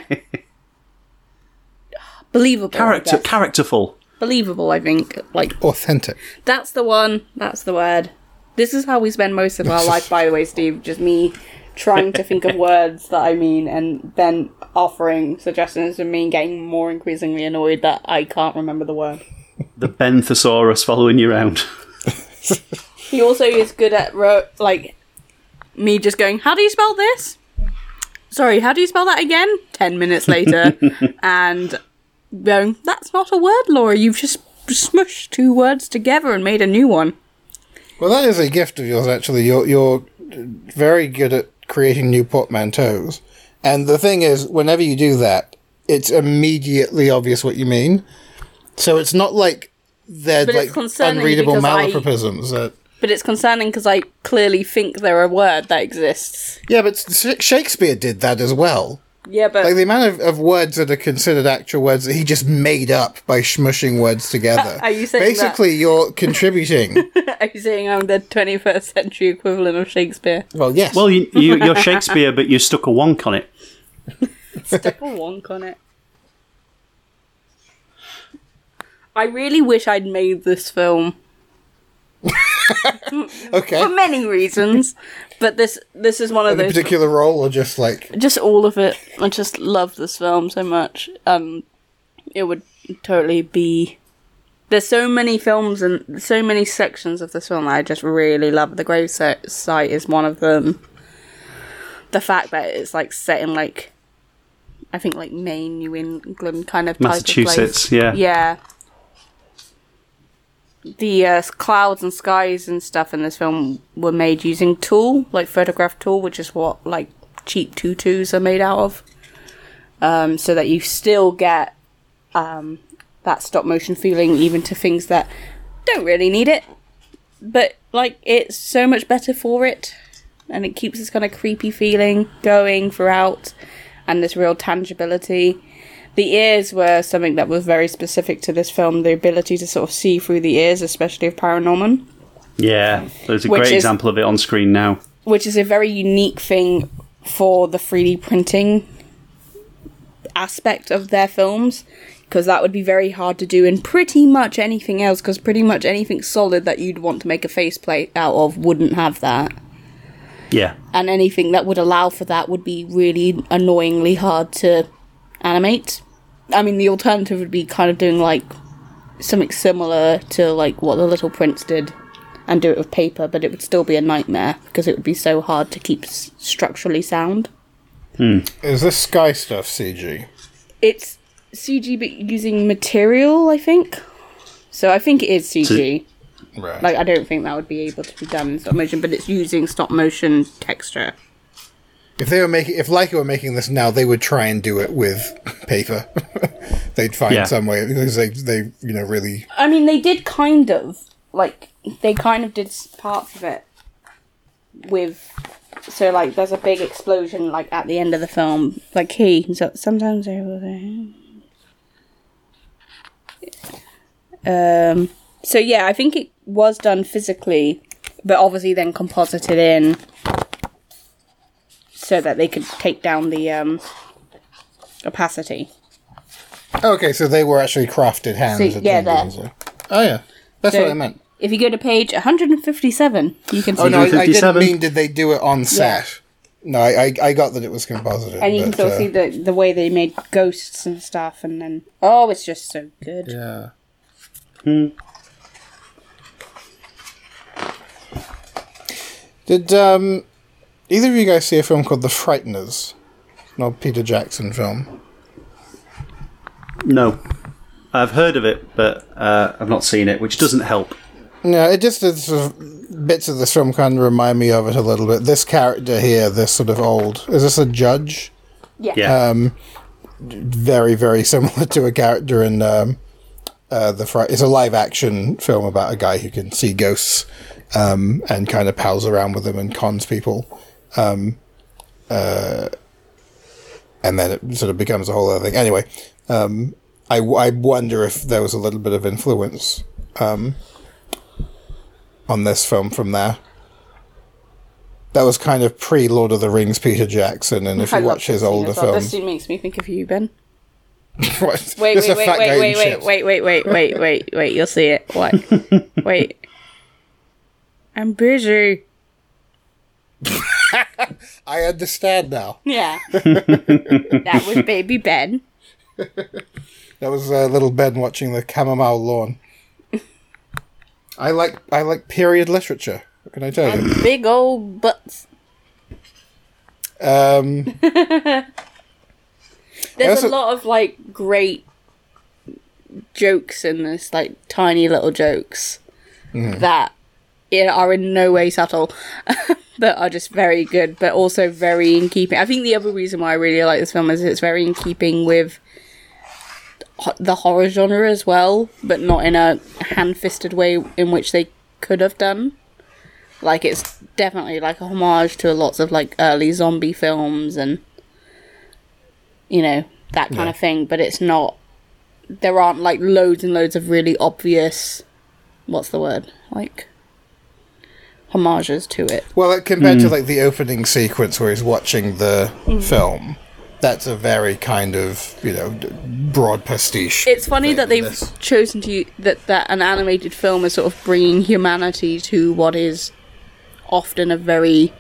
believable. Character, characterful. believable. I think like Authentic. that's the one. That's the word. This is how we spend most of our life, by the way, Steve. Just me trying to think of words that I mean and then offering suggestions and me getting more increasingly annoyed that I can't remember the word. The Ben Thesaurus following you around. He also is good at ro- like me just going, "How do you spell this?" Sorry, how do you spell that again? Ten minutes later, and going, "That's not a word, Laura. You've just smushed two words together and made a new one." Well, that is a gift of yours, actually. You're you're very good at creating new portmanteaus, and the thing is, whenever you do that, it's immediately obvious what you mean. So it's not like they're But like unreadable because I- malapropisms. That, But it's concerning because I clearly think they're a word that exists. yeah, but Shakespeare did that as well. Yeah, but Like the amount of, of words that are considered actual words that he just made up by smushing words together. Are you saying that- Basically, you're contributing. are you saying I'm the 21st century equivalent of Shakespeare? well, yes. Well, you, you, you're Shakespeare, but you stuck a wonk on it. Stuck a wonk on it. I really wish I'd made this film okay. for many reasons, but this this is one of Any those. particular role, or just like Just all of it. I just love this film so much. Um, it would totally be. There's so many films and so many sections of this film that I just really love. The grave site site is one of them. The fact that it's like set in like, I think like Maine, New England kind of type of place. Massachusetts, yeah. Yeah. The uh, clouds and skies and stuff in this film were made using tulle, like photograph tulle, which is what like cheap tutus are made out of. Um, so that you still get um, that stop motion feeling, even to things that don't really need it. But like it's so much better for it, and it keeps this kind of creepy feeling going throughout, and this real tangibility the ears were something that was very specific to this film the ability to sort of see through the ears especially of Paranorman. Yeah, there's a Which great is- example of it on screen now. which is a very unique thing for the 3D printing aspect of their films because that would be very hard to do in pretty much anything else because pretty much anything solid that you'd want to make a faceplate out of wouldn't have that. Yeah, and anything that would allow for that would be really annoyingly hard to animate. I mean, the alternative would be kind of doing like something similar to like what the Little Prince did and do it with paper, but it would still be a nightmare because it would be so hard to keep s- structurally sound. Hmm. is this sky stuff CG? It's CG but using material, I think. So I think it is CG. Right. Like I don't think that would be able to be done in stop motion, but it's using stop motion texture. If they were making, if Laika were making this now, they would try and do it with paper. They'd find Yeah. some way because they, they, you know, really. I mean, they did kind of like they kind of did parts of it with. So like, there's a big explosion like at the end of the film. Like he, so sometimes they were there. Um. So yeah, I think it was done physically, but obviously then composited in so that they could take down the um opacity. Okay, so they were actually crafted hands. See, at yeah, Jim Jones, Oh yeah, that's So- what I meant. If you go to page 157, you can see Oh no, I, I didn't mean did they do it on set. No, I, I I got that it was composited. And you can but, sort of uh, see the the way they made ghosts and stuff, and then oh, it's just so good. Yeah. Hmm. Did um, either of you guys see a film called The Frighteners? An old Peter Jackson film. no, I've heard of it, but uh, I've not seen it, which doesn't help. No, it just it's sort of, bits of this film kind of remind me of it a little bit. This character here, this sort of old, is this a judge? Yeah. Yeah, Very, very similar to a character in um, uh, the. Fri- It's a live action film about a guy who can see ghosts um, and kind of pals around with them and cons people. Um, uh, and then it sort of becomes a whole other thing. Anyway, um, I, I wonder if there was a little bit of influence um, on this film from there. That was kind of pre Lord of the Rings Peter Jackson, and if I you watch his older well. Films, scene makes me think of you, Ben. Wait, wait, wait, wait, wait, wait, wait, wait, wait, wait, wait, wait. You'll see it. What? wait. I'm busy. I understand now. Yeah. that was baby Ben. That was uh, little Ben watching the Camomile Lawn. I like I like period literature. What can I tell you? Big old butts. Um, There's a lot of like great jokes in this, like tiny little jokes that yeah, are in no way subtle, but are just very good, but also very in keeping. I think the other reason why I really like this film is it's very in keeping with the horror genre as well, but not in a hand-fisted way in which they could have done. Like it's definitely like a homage to lots of like early zombie films and you know that kind of thing, but it's not. There aren't like loads and loads of really obvious. What's the word? Like homages to it. well, like, compared to hmm. like the opening sequence where he's watching the mm. film, that's a very kind of you know broad pastiche. It's funny thing that they've this. chosen to u- that that an animated film is sort of bringing humanity to what is often a very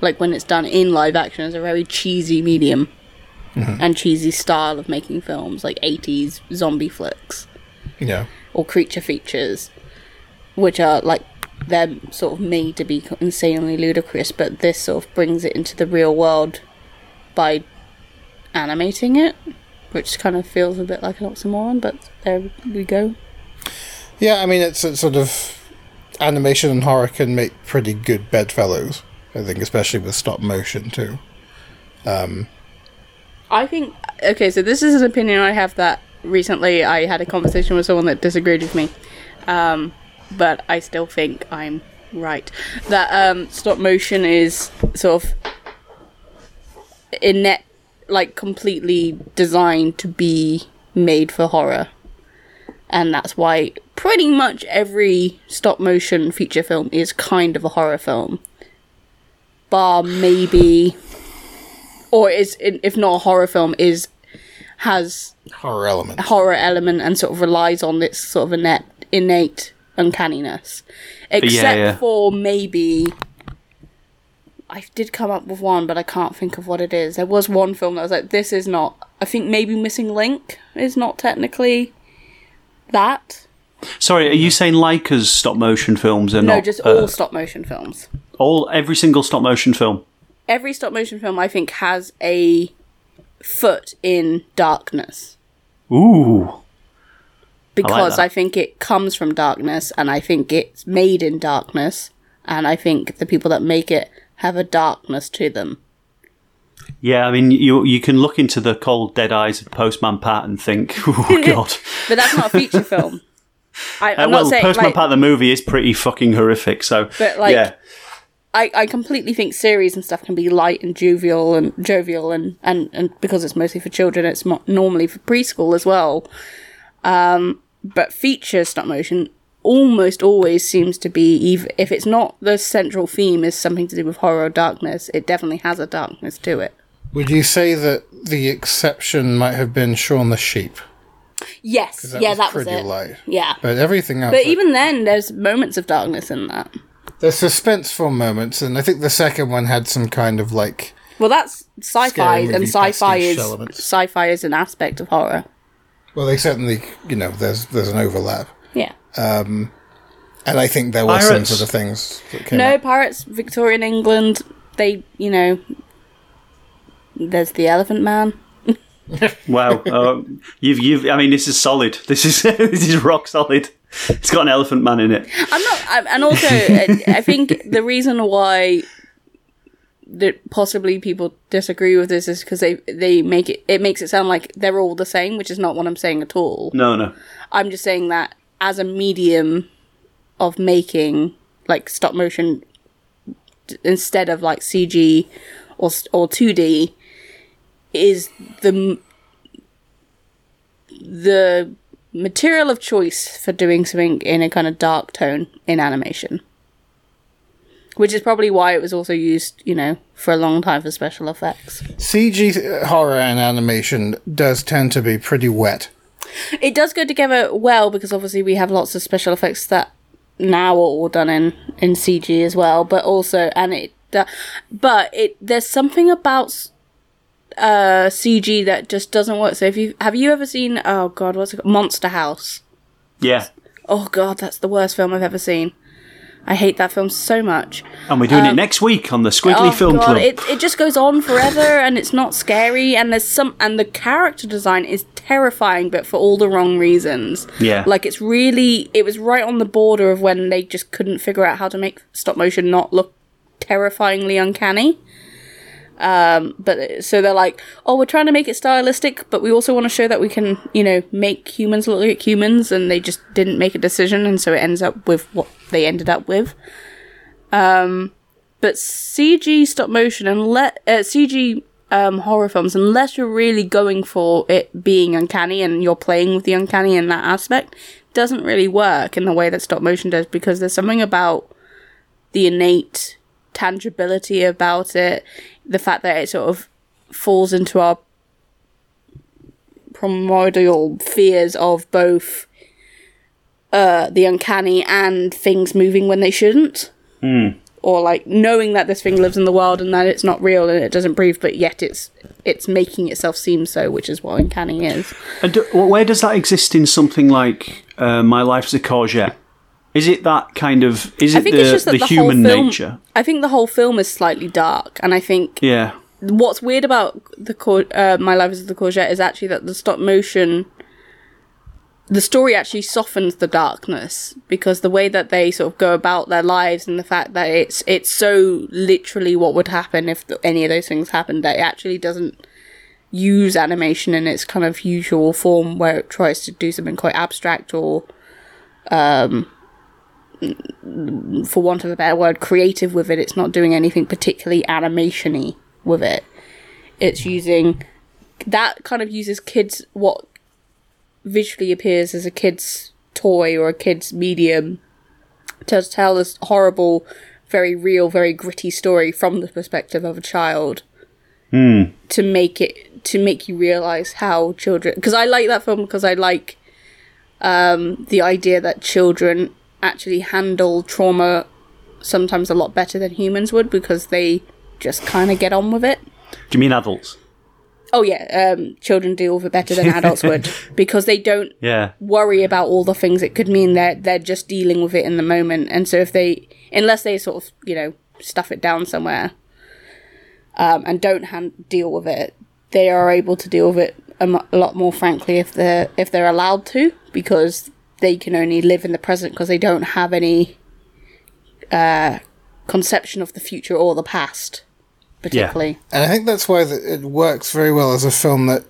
like when it's done in live action is a very cheesy medium mm-hmm. and cheesy style of making films like 80s zombie flicks Yeah. or creature features which are like they're sort of made to be insanely ludicrous but this sort of brings it into the real world by animating it which kind of feels a bit like an oxymoron but there we go Yeah, I mean, it's, it's sort of animation and horror can make pretty good bedfellows. I think, especially with stop motion too. Um, I think okay, so this is an opinion I have that recently I had a conversation with someone that disagreed with me, um, but I still think I'm right. That um, stop motion is sort of in net like completely designed to be made for horror, and that's why pretty much every stop motion feature film is kind of a horror film, bar maybe or is if not a horror film is has Horror element. horror element and sort of relies on this sort of innate innate uncanniness. Except yeah. for maybe I did come up with one but I can't think of what it is. There was one film that was like this is not I think maybe Missing Link is not technically that. Sorry, are you saying Laika's stop motion films are no not No, just uh, all stop motion films. all every single stop motion film? every stop motion film I think has a foot in darkness. Ooh, because that. I, think it comes from darkness and I think it's made in darkness and I think the people that make it have a darkness to them. yeah. I mean, you you can look into the cold dead eyes of Postman Pat and think, oh god. But that's not a feature film. I, Uh, I'm well, not saying Postman like, Pat the movie is pretty fucking horrific. So, But, like, yeah, I, I completely think series and stuff can be light and jovial and jovial and, and, and because it's mostly for children, it's mo- normally for preschool as well. Um, but feature stop motion almost always seems to be, ev- if it's not the central theme is something to do with horror or darkness, it definitely has a darkness to it. Would you say that the exception might have been Shaun the Sheep? Yes, That yeah, was that was pretty it. light. Yeah, But everything else. but like- even then, there's moments of darkness in that. there's suspenseful moments, and I think the second one had some kind of like. Well, that's sci-fi, and sci-fi is elements. sci-fi is an aspect of horror. Well, they certainly, you know, there's there's an overlap, Yeah. and I think there were some Pirates. sort of things that came No up. pirates, Victorian England. They, you know, there's the Elephant Man. wow. Um, you've you've. I mean, this is solid. This is this is rock solid. It's got an elephant man in it. I'm not, I'm, and also I I think the reason why that possibly people disagree with this is because they they make it it makes it sound like they're all the same, which is not what I'm saying at all. No, no. I'm just saying that as a medium of making like stop motion instead of like CG or or 2D is the the material of choice for doing something in a kind of dark tone in animation. Which is probably why it was also used, you know, for a long time for special effects. CG horror and animation does tend to be pretty wet. It does go together well because obviously we have lots of special effects that now are all done in in CG as well, but also and it da- but it there's something about uh CG that just doesn't work. So if you have you ever seen oh god what's it called? Monster House? Yeah. Oh god, that's the worst film I've ever seen. I hate that film so much. And we're doing it um, next week on the Skwigly Oh Film god, Club. it it just goes on forever and it's not scary and there's some and the character design is terrifying but for all the wrong reasons. Yeah. Like it's really it was right on the border of when they just couldn't figure out how to make stop motion not look terrifyingly uncanny. Um, but so they're like, oh, we're trying to make it stylistic, but we also want to show that we can, you know, make humans look like humans, and they just didn't make a decision, and so it ends up with what they ended up with. Um, but CG stop motion and let uh, CG um, horror films, unless you're really going for it being uncanny and you're playing with the uncanny in that aspect, doesn't really work in the way that stop motion does because there's something about the innate tangibility about it, the fact that it sort of falls into our primordial fears of both uh, the uncanny and things moving when they shouldn't. Or like knowing that this thing lives in the world and that it's not real and it doesn't breathe, but yet it's it's making itself seem so, which is what uncanny is. And do, where does that exist in something like uh, My Life's a Courgette? Is it that kind of? Is I it think the, it's just that the, the, human film. nature? I think the whole film is slightly dark, and I think Yeah. what's weird about the cour- uh, my life is the courgette is actually that the stop motion the story actually softens the darkness because the way that they sort of go about their lives and the fact that it's it's so literally what would happen if any of those things happened that it actually doesn't use animation in its kind of usual form where it tries to do something quite abstract or um for want of a better word creative with it. It's not doing anything particularly animation-y with it. It's using that kind of uses kids what visually appears as a kid's toy or a kid's medium to tell this horrible very real very gritty story from the perspective of a child to make it to make you realize how children because i like that film because i like um the idea that children actually handle trauma sometimes a lot better than humans would because they just kind of get on with it Do you mean adults? Oh yeah, um, children deal with it better than adults would because they don't Yeah. worry about all the things it could mean. They're they're just dealing with it in the moment, and so if they, unless they sort of you know stuff it down somewhere, um, and don't hand, deal with it, they are able to deal with it a, mu- a lot more frankly if they're if they're allowed to because they can only live in the present because they don't have any uh, conception of the future or the past, particularly. And I think that's why that it works very well as a film that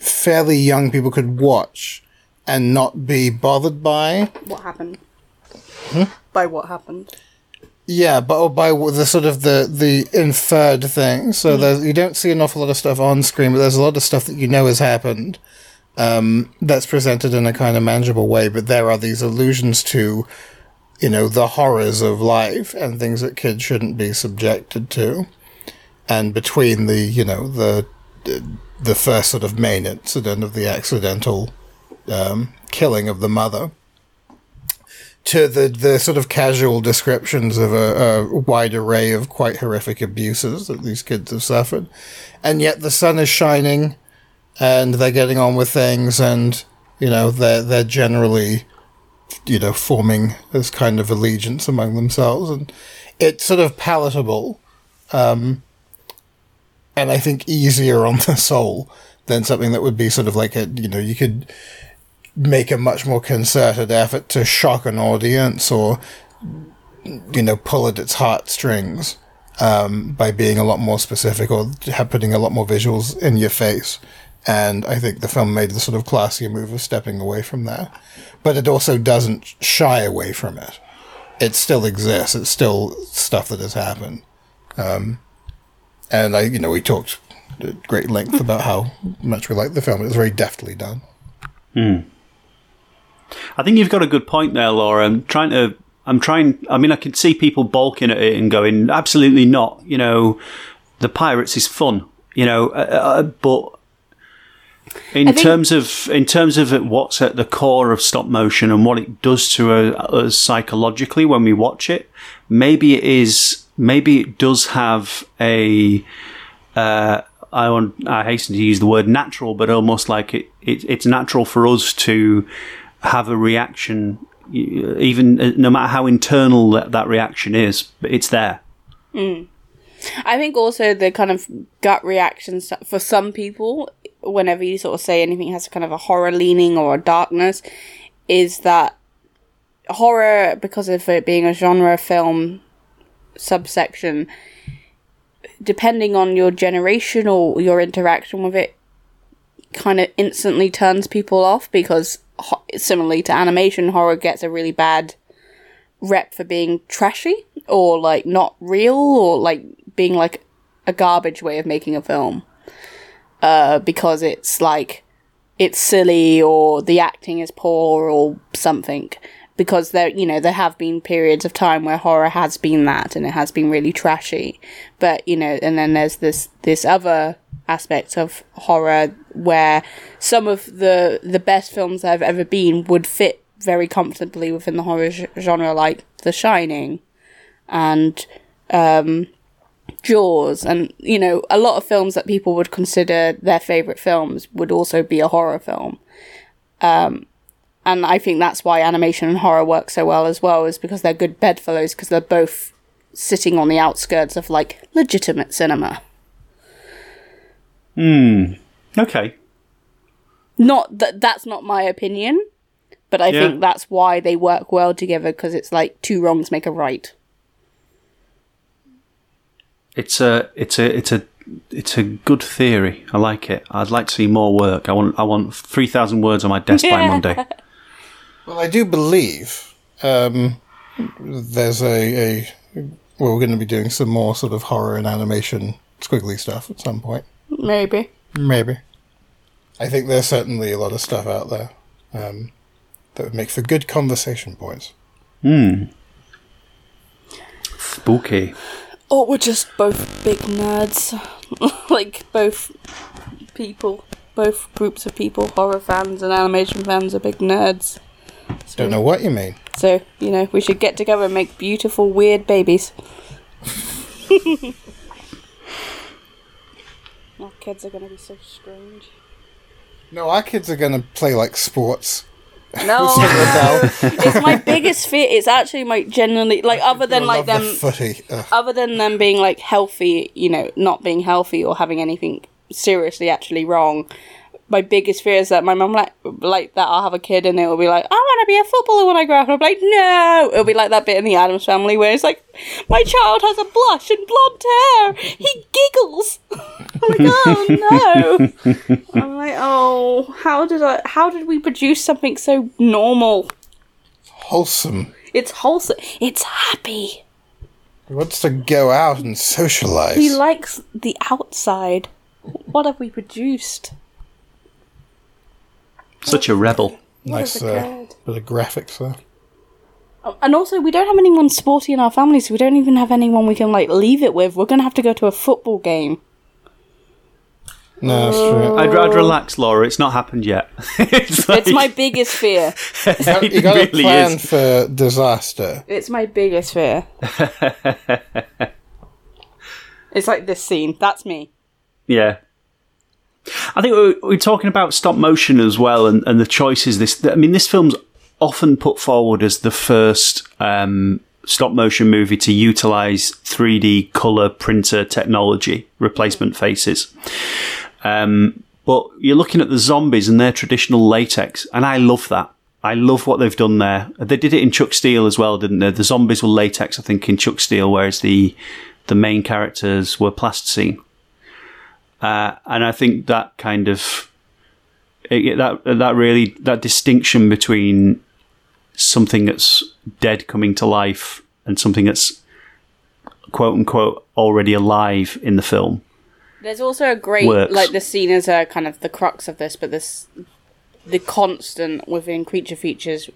fairly young people could watch and not be bothered by. What happened? Hmm? By what happened? Yeah, but or by the sort of the the inferred thing. So there's you don't see an awful lot of stuff on screen, but there's a lot of stuff that you know has happened. Um, that's presented in a kind of manageable way, but there are these allusions to, you know, the horrors of life and things that kids shouldn't be subjected to. And between the, you know, the the first sort of main incident of the accidental um, killing of the mother to the, the sort of casual descriptions of a, a wide array of quite horrific abuses that these kids have suffered. And yet the sun is shining and they're getting on with things and, you know, they're, they're generally, you know, forming this kind of allegiance among themselves. And it's sort of palatable, um, and I think easier on the soul than something that would be sort of like a, you know, you could make a much more concerted effort to shock an audience or you know pull at its heartstrings um, by being a lot more specific or putting a lot more visuals in your face. And I think the film made the sort of classier move of stepping away from that, but it also doesn't shy away from it. It still exists. It's still stuff that has happened. Um, and I, you know, we talked at great length about how much we liked the film. It was very deftly done. I think you've got a good point there, Laura. I'm trying to. I'm trying. I mean, I can see people balking at it and going, "Absolutely not." You know, the pirates is fun. You know, uh, uh, but in think- terms of in terms of what's at the core of stop motion and what it does to uh, us psychologically when we watch it, maybe it is maybe it does have a. Uh, I want. I hasten to use the word natural, but almost like it, it. It's natural for us to have a reaction, even uh, no matter how internal that, that reaction is. But it's there. I think also the kind of gut reactions for some people, whenever you sort of say anything has kind of a horror leaning or a darkness, is that horror, because of it being a genre film subsection, depending on your generation or your interaction with it, kind of instantly turns people off because, similarly to animation, horror gets a really bad rep for being trashy or like not real or like being like a garbage way of making a film uh because it's like it's silly or the acting is poor or something. Because there you know there have been periods of time where horror has been that and it has been really trashy. But you know and then there's this this other aspect of horror where some of the the best films I've ever been would fit very comfortably within the horror genre like The Shining. And um Jaws and you know a lot of films that people would consider their favorite films would also be a horror film um and I think that's why animation and horror work so well as well is because they're good bedfellows because they're both sitting on the outskirts of like legitimate cinema Hmm. Okay. not that that's not my opinion but I Yeah. think that's why they work well together because it's like two wrongs make a right It's a. It's a. It's a. It's a good theory. I like it. I'd like to see more work. I want. I want three thousand words on my desk by Monday. Well, I do believe um, there's a, a. Well, we're going to be doing some more sort of horror and animation Skwigly stuff at some point. maybe Maybe. I think there's certainly a lot of stuff out there um, that would make for good conversation points. Hmm. Spooky. Or we're just both big nerds. like, both people, both groups of people, horror fans and animation fans, are big nerds. Don't know what you mean. So, you know, we should get together and make beautiful, weird babies. Our kids are going to be so strange. No, our kids are going to play like sports. No, it's my biggest fear. It's actually my genuinely like other than like them the other than them being like healthy, you know, not being healthy or having anything seriously actually wrong. My biggest fear is that my mum like like that I'll have a kid and it will be like I want to be a footballer when I grow up. And I'm like no, it'll be like that bit in the Addams Family where it's like my child has a blush and blonde hair. He giggles. I'm like oh no. I'm like oh how did I how did we produce something so normal? Wholesome. It's wholesome. It's happy. He wants to go out and socialize. He likes the outside. What have we produced? Such a rebel. nice uh, bit of graphics there. Oh, And also, we don't have anyone sporty in our family, so we don't even have anyone we can like leave it with. We're gonna have to go to a football game. No, that's Oh. true. I'd, I'd relax, Laura. It's not happened yet. it's, like, It's my biggest fear. it You got to really plan is. for disaster. It's my biggest fear. it's like this scene. That's me. Yeah. I think we're, we're talking about stop motion as well, and, and the choices. This, I mean, this film's often put forward as the first um, stop motion movie to utilize 3D color printer technology, replacement faces. Um, but you're looking at the zombies and their traditional latex, and I love that. I love what they've done there. They did it in Chuck Steel as well, didn't they? The zombies were latex, I think, in Chuck Steel, whereas the the main characters were plasticine. Uh, and I think that kind of it, that that really that distinction between something that's dead coming to life and something that's quote unquote already alive in the film. There's also a great Works. like the scene is a kind of the crux of this, but this the constant within creature features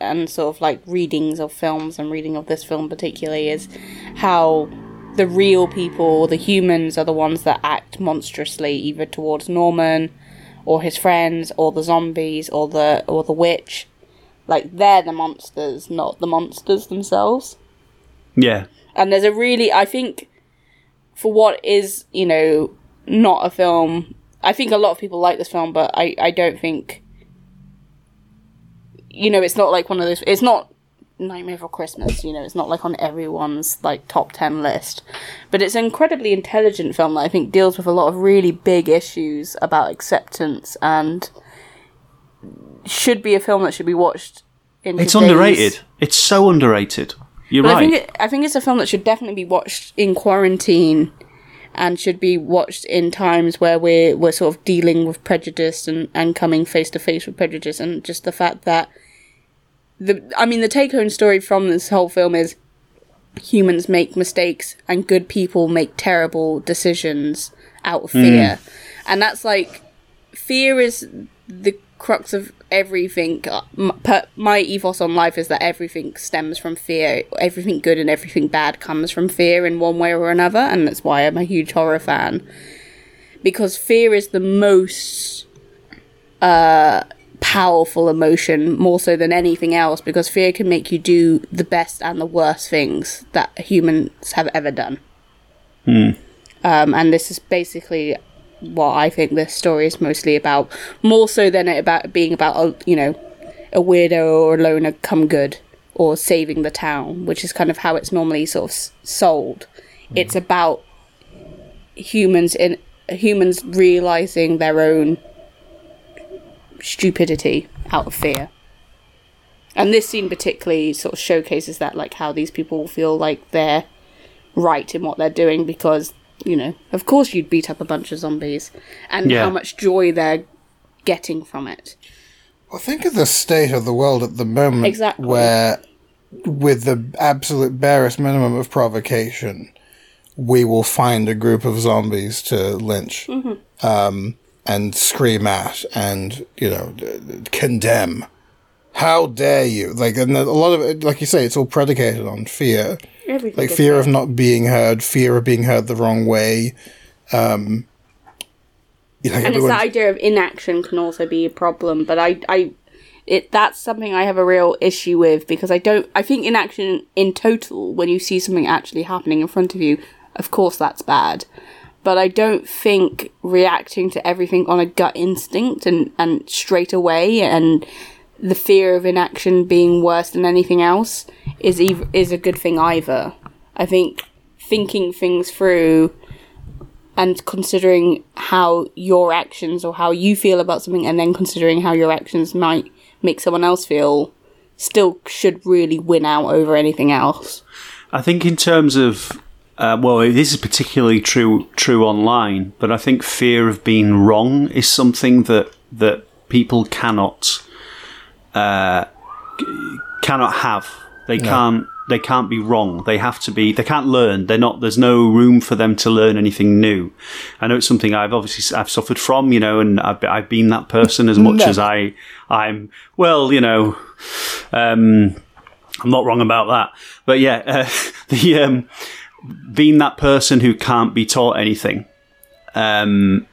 and sort of like readings of films and reading of this film particularly is how the real people, the humans, are the ones that act monstrously either towards Norman or his friends or the zombies or the or the witch. Like they're the monsters, not the monsters themselves. Yeah, And there's a really, I think, for what is, you know, not a film, I think a lot of people like this film, but I, I don't think, you know, it's not like one of those, it's not Nightmare for Christmas, you know, it's not like on everyone's like top 10 list. But it's an incredibly intelligent film that I think deals with a lot of really big issues about acceptance and should be a film that should be watched in It's underrated. It's so underrated. You're But right. I think it, I think it's a film that should definitely be watched in quarantine and should be watched in times where we're we're sort of dealing with prejudice and, and coming face to face with prejudice and just the fact that the I mean the take home story from this whole film is humans make mistakes and good people make terrible decisions out of hmm. fear. And that's like fear is the crux of everything. Uh, My ethos on life is that everything stems from fear. Everything good and everything bad comes from fear in one way or another, and that's why I'm a huge horror fan. Because fear is the most uh, powerful emotion, more so than anything else, because fear can make you do the best and the worst things that humans have ever done. Um, and this is basically what I think this story is mostly about, more so than it about being about a you know a weirdo or a loner come good or saving the town, which is kind of how it's normally sort of s- sold. It's hmm. about humans in humans realizing their own stupidity out of fear. And this scene particularly sort of showcases that, like how these people feel like they're right in what they're doing because, you know, of course you'd beat up a bunch of zombies, and Yeah. how much joy they're getting from it. Well, think of the state of the world at the moment, Exactly. where, with the absolute barest minimum of provocation, we will find a group of zombies to lynch, um, and scream at, and you know, d- d- condemn. How dare you? Like, and a lot of it, like you say, it's all predicated on fear, Everything like fear of not being heard, fear of being heard the wrong way. Um, you know, and it's that idea of inaction can also be a problem but i i it that's something i have a real issue with because i don't i think inaction in total when you see something actually happening in front of you of course that's bad but i don't think reacting to everything on a gut instinct and and straight away and the fear of inaction being worse than anything else is ev- is a good thing either i think thinking things through and considering how your actions or how you feel about something and then considering how your actions might make someone else feel still should really win out over anything else. I think in terms of uh, well, this is particularly true true online, but I think fear of being wrong is something that that people cannot uh, cannot have. They can't they can't be wrong. They have to be. They can't learn. They're not. There's no room for them to learn anything new. I know it's something I've obviously I've suffered from, you know, and I've, I've been that person as much as I I'm. Well, you know, um, I'm not wrong about that. But yeah, uh, the um, being that person who can't be taught anything. Um,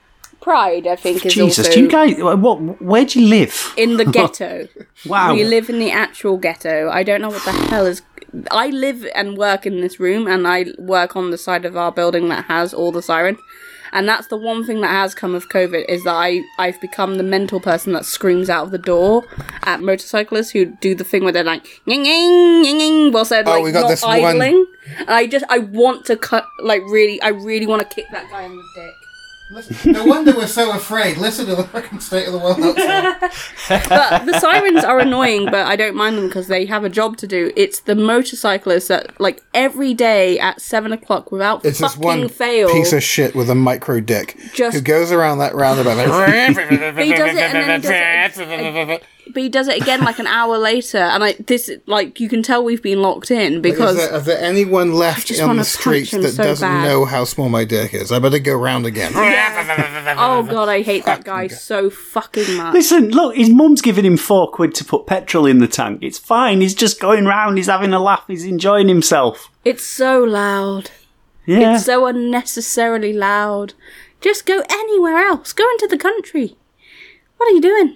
Pride, I think, is Jesus, also do you guys? Uh, what? Where do you live? in the ghetto. Wow. We live in the actual ghetto. I don't know what the hell is. I live and work in this room, and I work on the side of our building that has all the sirens. And that's the one thing that has come of COVID is that I I've become the mental person that screams out of the door at motorcyclists who do the thing where they're like ying ying ying ying whilst they're oh, like we got not this one- idling. And I just I want to cut like really I really want to kick that guy in the dick. No wonder we're so afraid. Listen to the fucking state of the world outside. but the sirens are annoying, but I don't mind them because they have a job to do. It's the motorcyclists that, like, every day at seven o'clock without It's this fucking one fail. piece of shit with a micro dick Just- who goes around that roundabout. he does it and then he does it, but he does it again like an hour later, and I this like you can tell we've been locked in Is because there, is there anyone left just on the streets punch him that so doesn't bad. know how small my dick is? I better go round again. oh god, I hate that guy so fucking much. Listen, look, his mum's giving him four quid to put petrol in the tank. It's fine. He's just going round. He's having a laugh. He's enjoying himself. It's so loud. Yeah. It's so unnecessarily loud. Just go anywhere else. Go into the country. What are you doing?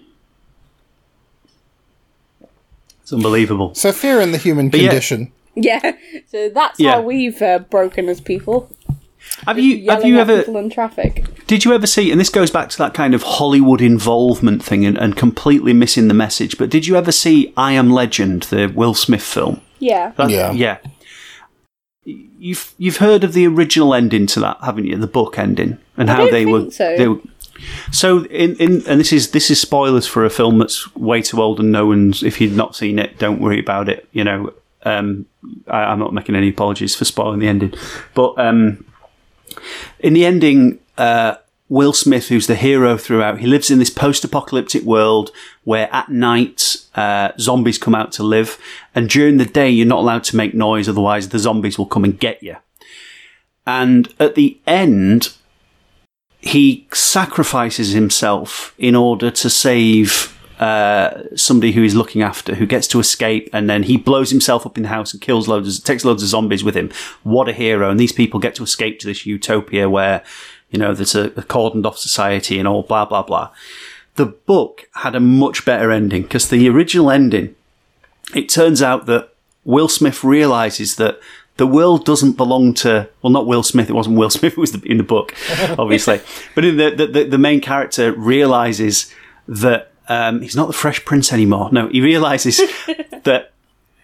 It's unbelievable. So fear in the human yeah. condition. Yeah, so that's Yeah. how we've uh, broken as people. Have you have you ever people in traffic? did you ever see and this goes back to that kind of Hollywood involvement thing and, and completely missing the message, but did you ever see I Am Legend, the Will Smith film? Yeah. That- Yeah. Yeah. You've you've heard of the original ending to that, haven't you? The book ending and I how don't they think were. so. They were so in, in and this is this is spoilers for a film that's way too old and no one's. If you've not seen it, don't worry about it. You know, um, I, I'm not making any apologies for spoiling the ending, but um, in the ending, uh, Will Smith, who's the hero throughout, he lives in this post-apocalyptic world where at night uh, zombies come out to live, and during the day you're not allowed to make noise, otherwise the zombies will come and get you. And at the end, he sacrifices himself in order to save uh, somebody who he's looking after, who gets to escape, and then he blows himself up in the house and kills loads, of, takes loads of zombies with him. What a hero! And these people get to escape to this utopia where, you know, there's a, a cordoned off society and all blah blah blah. The book had a much better ending because the original ending, it turns out that Will Smith realizes that the world doesn't belong to well not Will Smith it wasn't Will Smith It was the, in the book obviously. But in the, the the main character realizes that um, he's not the Fresh Prince anymore. No he realizes that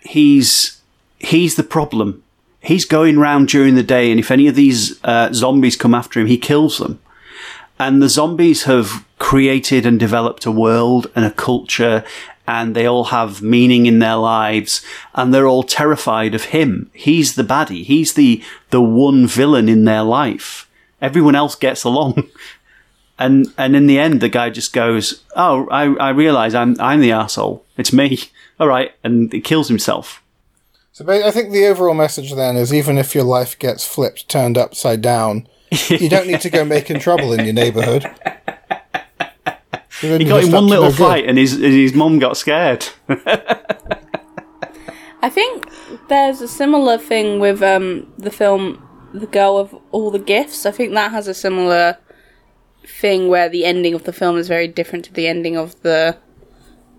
he's he's the problem. He's going round during the day and if any of these uh, zombies come after him he kills them. And the zombies have created and developed a world and a culture and they all have meaning in their lives and they're all terrified of him. He's the baddie. He's the, the one villain in their life. Everyone else gets along. And, and in the end, the guy just goes, Oh, I, I realize I'm, I'm the asshole. It's me. All right. And he kills himself. So I think the overall message then is even if your life gets flipped, turned upside down, you don't need to go making trouble in your neighbourhood. He got in one little fight and his, his mum got scared. I think there's a similar thing with um, the film The Girl of All the Gifts. I think that has a similar thing where the ending of the film is very different to the ending of the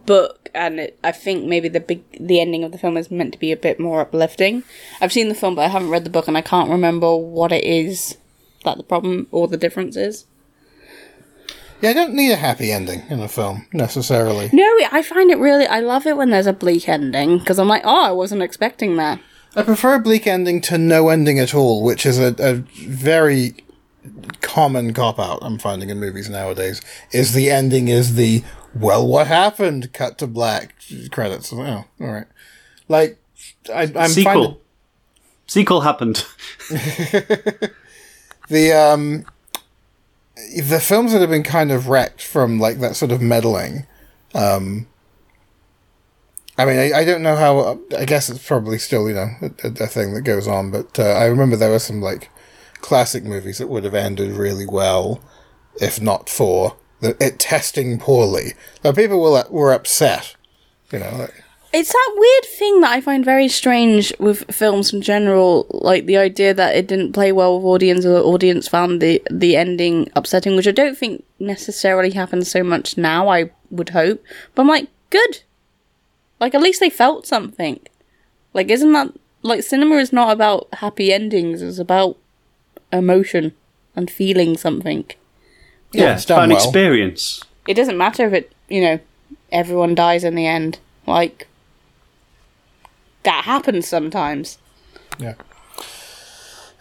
book, and it, I think maybe the big the ending of the film is meant to be a bit more uplifting. I've seen the film, but I haven't read the book, and I can't remember what it is that the problem or the difference is. Yeah, I don't need a happy ending in a film necessarily. No, I find it really. I love it when there's a bleak ending because I'm like, oh, I wasn't expecting that. I prefer a bleak ending to no ending at all, which is a, a very common cop out I'm finding in movies nowadays. Is the ending is the well, what happened? Cut to black credits. Oh, all right. Like I, I'm Sequel. finding Sequel happened. the um the films that have been kind of wrecked from like that sort of meddling. Um, I mean, I, I don't know how. I guess it's probably still you know a, a thing that goes on, but uh, I remember there were some like classic movies that would have ended really well if not for the, it testing poorly. Now people were were upset, you know. Like, It's that weird thing that I find very strange with films in general, like the idea that it didn't play well with audience or the audience found the the ending upsetting, which I don't think necessarily happens so much now, I would hope. But I'm like, good. Like at least they felt something. Like isn't that like cinema is not about happy endings, it's about emotion and feeling something. Yeah, it's it's done about an well. experience. It doesn't matter if it you know, everyone dies in the end. Like that happens sometimes. yeah.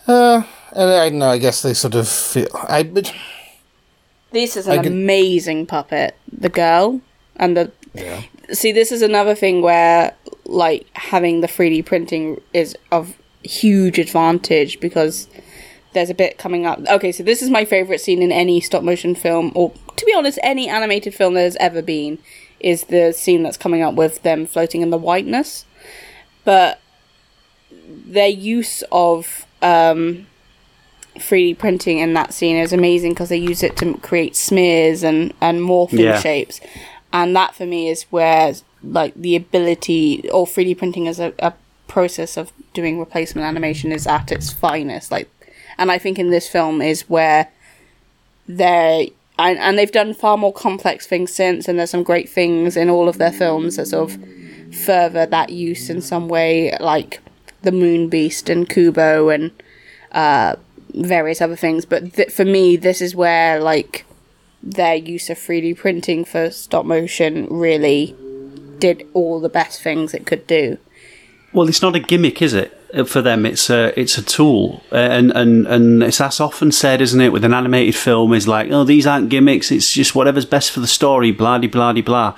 Uh, and I don't know. I guess they sort of feel. I but This is an can- amazing puppet. The girl and the yeah. see. This is another thing where like having the three D printing is of huge advantage because there's a bit coming up. Okay, so this is my favorite scene in any stop motion film, or to be honest, any animated film that has ever been. Is the scene that's coming up with them floating in the whiteness, but their use of um, 3D printing in that scene is amazing because they use it to create smears and and morphing Yeah. shapes, and that for me is where like the ability or 3D printing as a, a process of doing replacement animation is at its finest. Like, and I think in this film is where they and, and they've done far more complex things since, and there's some great things in all of their films that sort of further that use in some way, like the Moon Beast and Kubo and uh, various other things. But th- for me, this is where like their use of 3D printing for stop motion really did all the best things it could do. Well, it's not a gimmick, is it? Uh, For them, it's a it's a tool, Uh, and and and it's that's often said, isn't it? With an animated film, is like, oh, these aren't gimmicks. It's just whatever's best for the story. Blah de blah de blah.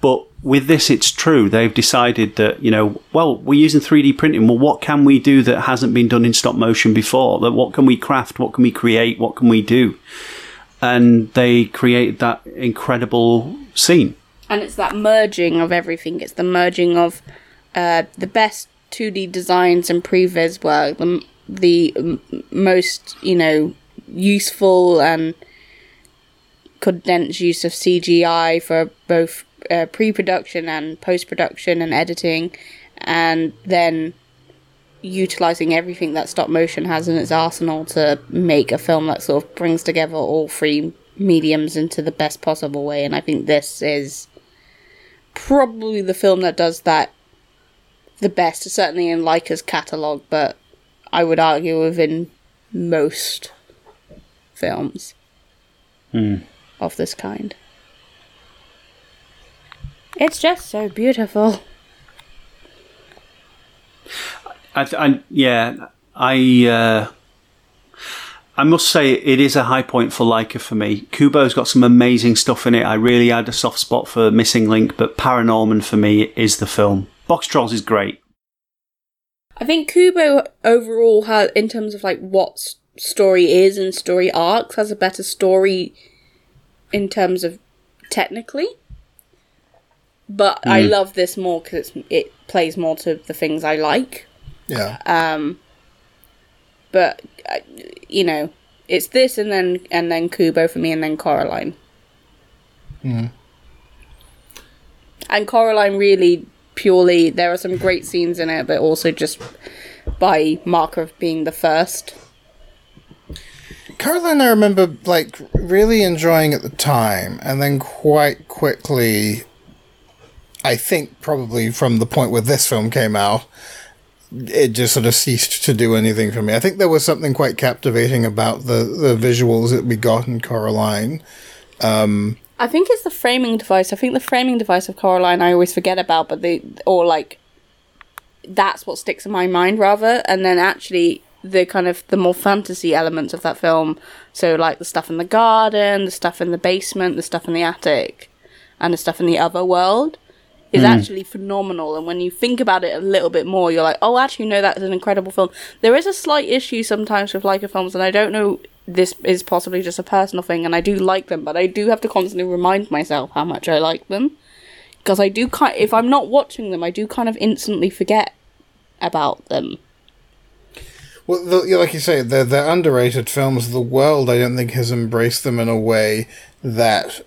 But with this, it's true. They've decided that you know, well, we're using three D printing. Well, what can we do that hasn't been done in stop motion before? That what can we craft? What can we create? What can we do? And they created that incredible scene. and it's that merging of everything. It's the merging of uh, the best 2D designs and previs work, the, the m- most you know useful and condensed use of CGI for both uh, pre-production and post-production and editing, and then utilizing everything that stop motion has in its arsenal to make a film that sort of brings together all three mediums into the best possible way. And i think this is probably the film that does that the best certainly in Laika's catalogue but i would argue within most films of this kind it's just so beautiful I, I yeah, I uh, I must say it is a high point for Laika for me. Kubo's got some amazing stuff in it. I really had a soft spot for Missing Link, but Paranorman for me is the film. Boxtrolls is great. I think Kubo overall has, in terms of like what story is and story arcs, has a better story in terms of technically. But I love this more because it plays more to the things I like. Yeah. Um. But uh, you know, it's this and then and then Kubo for me and then Coraline. And Coraline really purely there are some great scenes in it, but also just by marker of being the first. Coraline, I remember like really enjoying at the time, and then quite quickly, I think probably from the point where this film came out, it just sort of ceased to do anything for me. I think there was something quite captivating about the the visuals that we got in Coraline. Um, I think it's the framing device. I think the framing device of Coraline I always forget about, but they or like that's what sticks in my mind rather. And then actually the kind of the more fantasy elements of that film, so like the stuff in the garden, the stuff in the basement, the stuff in the attic, and the stuff in the other world is hmm. actually phenomenal. And when you think about it a little bit more, you're like, oh, actually, no, that's an incredible film. There is a slight issue sometimes with Laika films, and I don't know. This is possibly just a personal thing, and I do like them, but I do have to constantly remind myself how much I like them because I do kind. If I'm not watching them, I do kind of instantly forget about them. Well, the, like you say, they're, they're underrated films. The world, I don't think, has embraced them in a way that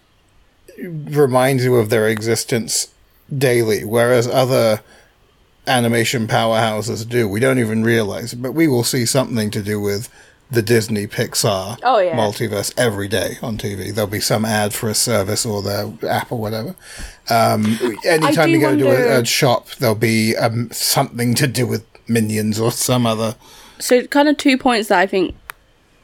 reminds you of their existence daily, whereas other animation powerhouses do. We don't even realize it, but we will see something to do with the Disney Pixar Oh, yeah. multiverse every day on TV. There'll be some ad for a service or their app or whatever. Um, anytime you go to a, a shop, there'll be um, something to do with Minions or some other. So, kind of two points that I think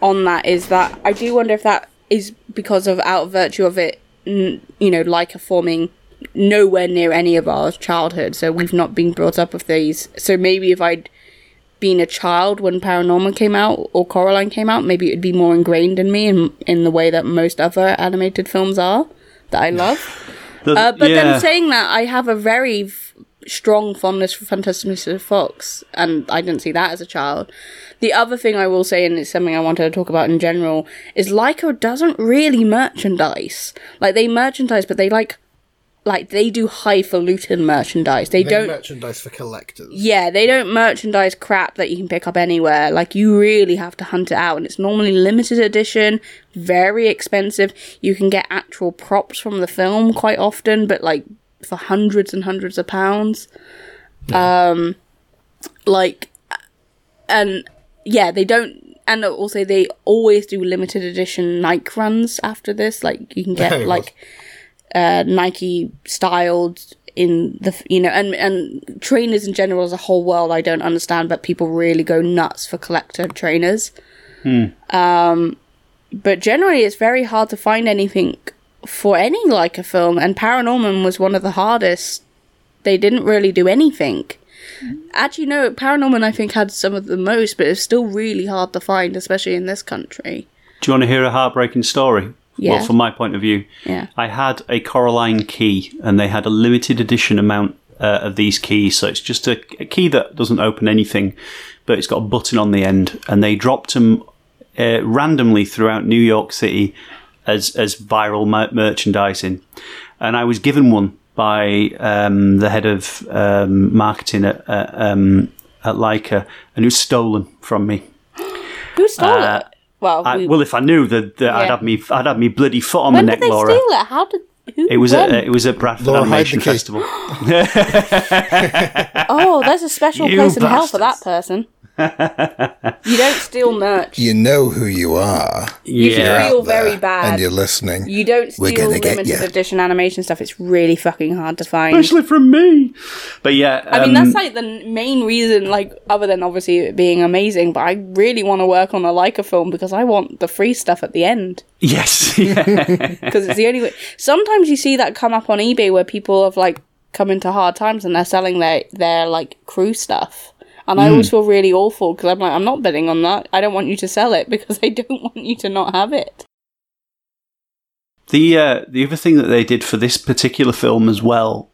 on that is that I do wonder if that is because of out of virtue of it, you know, like a forming nowhere near any of our childhood. So we've not been brought up with these. So maybe if I'd been a child when Paranorman came out or Coraline came out, maybe it'd be more ingrained in me in in the way that most other animated films are that I love. The- Uh, but yeah. then saying that, I have a very f- strong fondness for Fantastic Mr. Fox, and I didn't see that as a child. The other thing I will say, and it's something I wanted to talk about in general, is Laika doesn't really merchandise. Like they merchandise, but they like, like they do highfalutin merchandise. They, don't. merchandise for collectors. Yeah, they don't merchandise crap that you can pick up anywhere. Like you really have to hunt it out, and it's normally limited edition, very expensive. You can get actual props from the film quite often, but like for hundreds and hundreds of pounds. Um, like, and yeah, they don't. And also, they always do limited edition Nike runs after this. Like, you can get like uh, Nike styled in the you know and and trainers in general as a whole world I don't understand, but people really go nuts for collector trainers. Um, but generally, it's very hard to find anything for any Laika film, and Paranorman was one of the hardest. They didn't really do anything. Actually, no, Paranorman I think had some of the most, but it's still really hard to find, especially in this country. Do you want to hear a heartbreaking story? Yeah. Well, from my point of view, Yeah. I had a Coraline key, and they had a limited edition amount uh, of these keys. So it's just a, a key that doesn't open anything, but it's got a button on the end. And they dropped them uh, randomly throughout New York City as as viral mer- merchandising. And I was given one by um, the head of um, marketing at at, um, at Laika, and it was stolen from me. Who stole Uh, it? Well, I, we- well, if I knew that, that I'd Yeah. have me, I'd have me bloody foot on when my did neck, they Laura. steal it? How did? Who It was when? at it was at Bradford Laura, Animation. Festival. Oh, there's a special You place in hell for that person. You don't steal merch. You know who you are. You should Yeah. feel very bad. And you're listening. You don't We're steal gonna get limited ya. edition animation stuff. It's really fucking hard to find. Especially from me. But yeah, I mean, um, that's like the main reason, like, other than obviously it being amazing, but I really want to work on a Laika film because I want the free stuff at the end. yes. Because it's the only way. Sometimes you see that come up on eBay where people have, like, come into hard times and they're selling their, their like, crew stuff. And I Hmm. always feel really awful because I'm like, I'm not bidding on that. I don't want you to sell it because I don't want you to not have it. The uh, the other thing that they did for this particular film as well,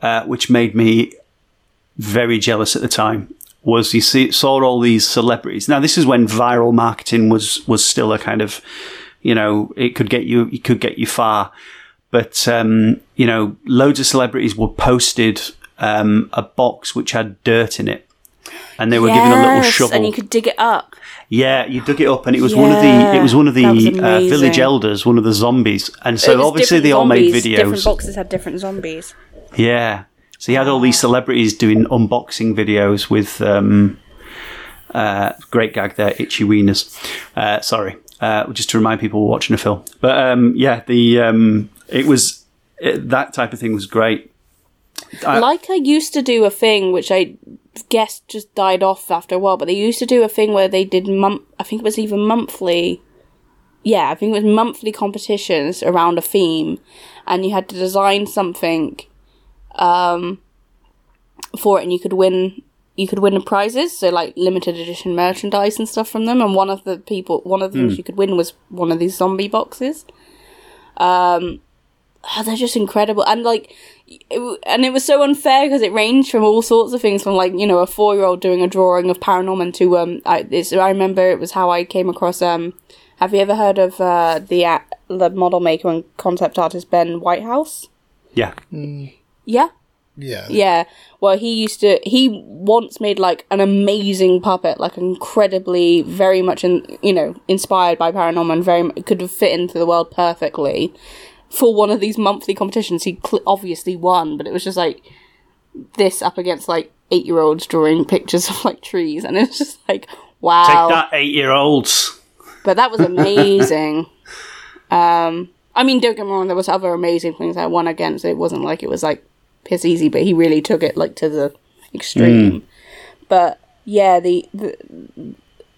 uh, which made me very jealous at the time, was you see saw all these celebrities. Now this is when viral marketing was was still a kind of, you know, it could get you it could get you far, but um, you know, loads of celebrities were posted um, a box which had dirt in it. And they were given a little Yes, shovel. And you could dig it up. Yeah, you dug it up, and it was one of the it was one of the uh, village elders, one of the zombies, and so obviously they all made zombies. Different boxes had different zombies. Yeah, so you had all these celebrities doing unboxing videos with um, uh, great gag there, itchy wieners. Uh, sorry, uh, just to remind people we're watching a film. But um, yeah, the um, it was it, that type of thing was great. I- like I used to do a thing which I guess just died off after a while, but they used to do a thing where they did month. I think it was even monthly. Yeah, I think it was monthly competitions around a theme, and you had to design something, um, for it, and you could win. You could win prizes, so like limited edition merchandise and stuff from them. And one of the people, one of the things you could win was one of these zombie boxes. Um, oh, they're just incredible, and like it, and it was so unfair because it ranged from all sorts of things from like you know a four year old doing a drawing of Paranorman to um I it's, I remember it was how I came across um have you ever heard of uh the uh, the model maker and concept artist Ben Whitehouse? Yeah, yeah? Yeah. yeah. Well he used to he once made like an amazing puppet like incredibly very much in you know inspired by Paranorman very could have fit into the world perfectly for one of these monthly competitions he cl- obviously won but it was just like this up against like eight year olds drawing pictures of like trees and it was just like wow take that, eight year olds. but that was amazing. um, I mean, don't get me wrong, there was other amazing things I won against. It wasn't like it was like piss easy, but he really took it like to the extreme. But yeah, the, the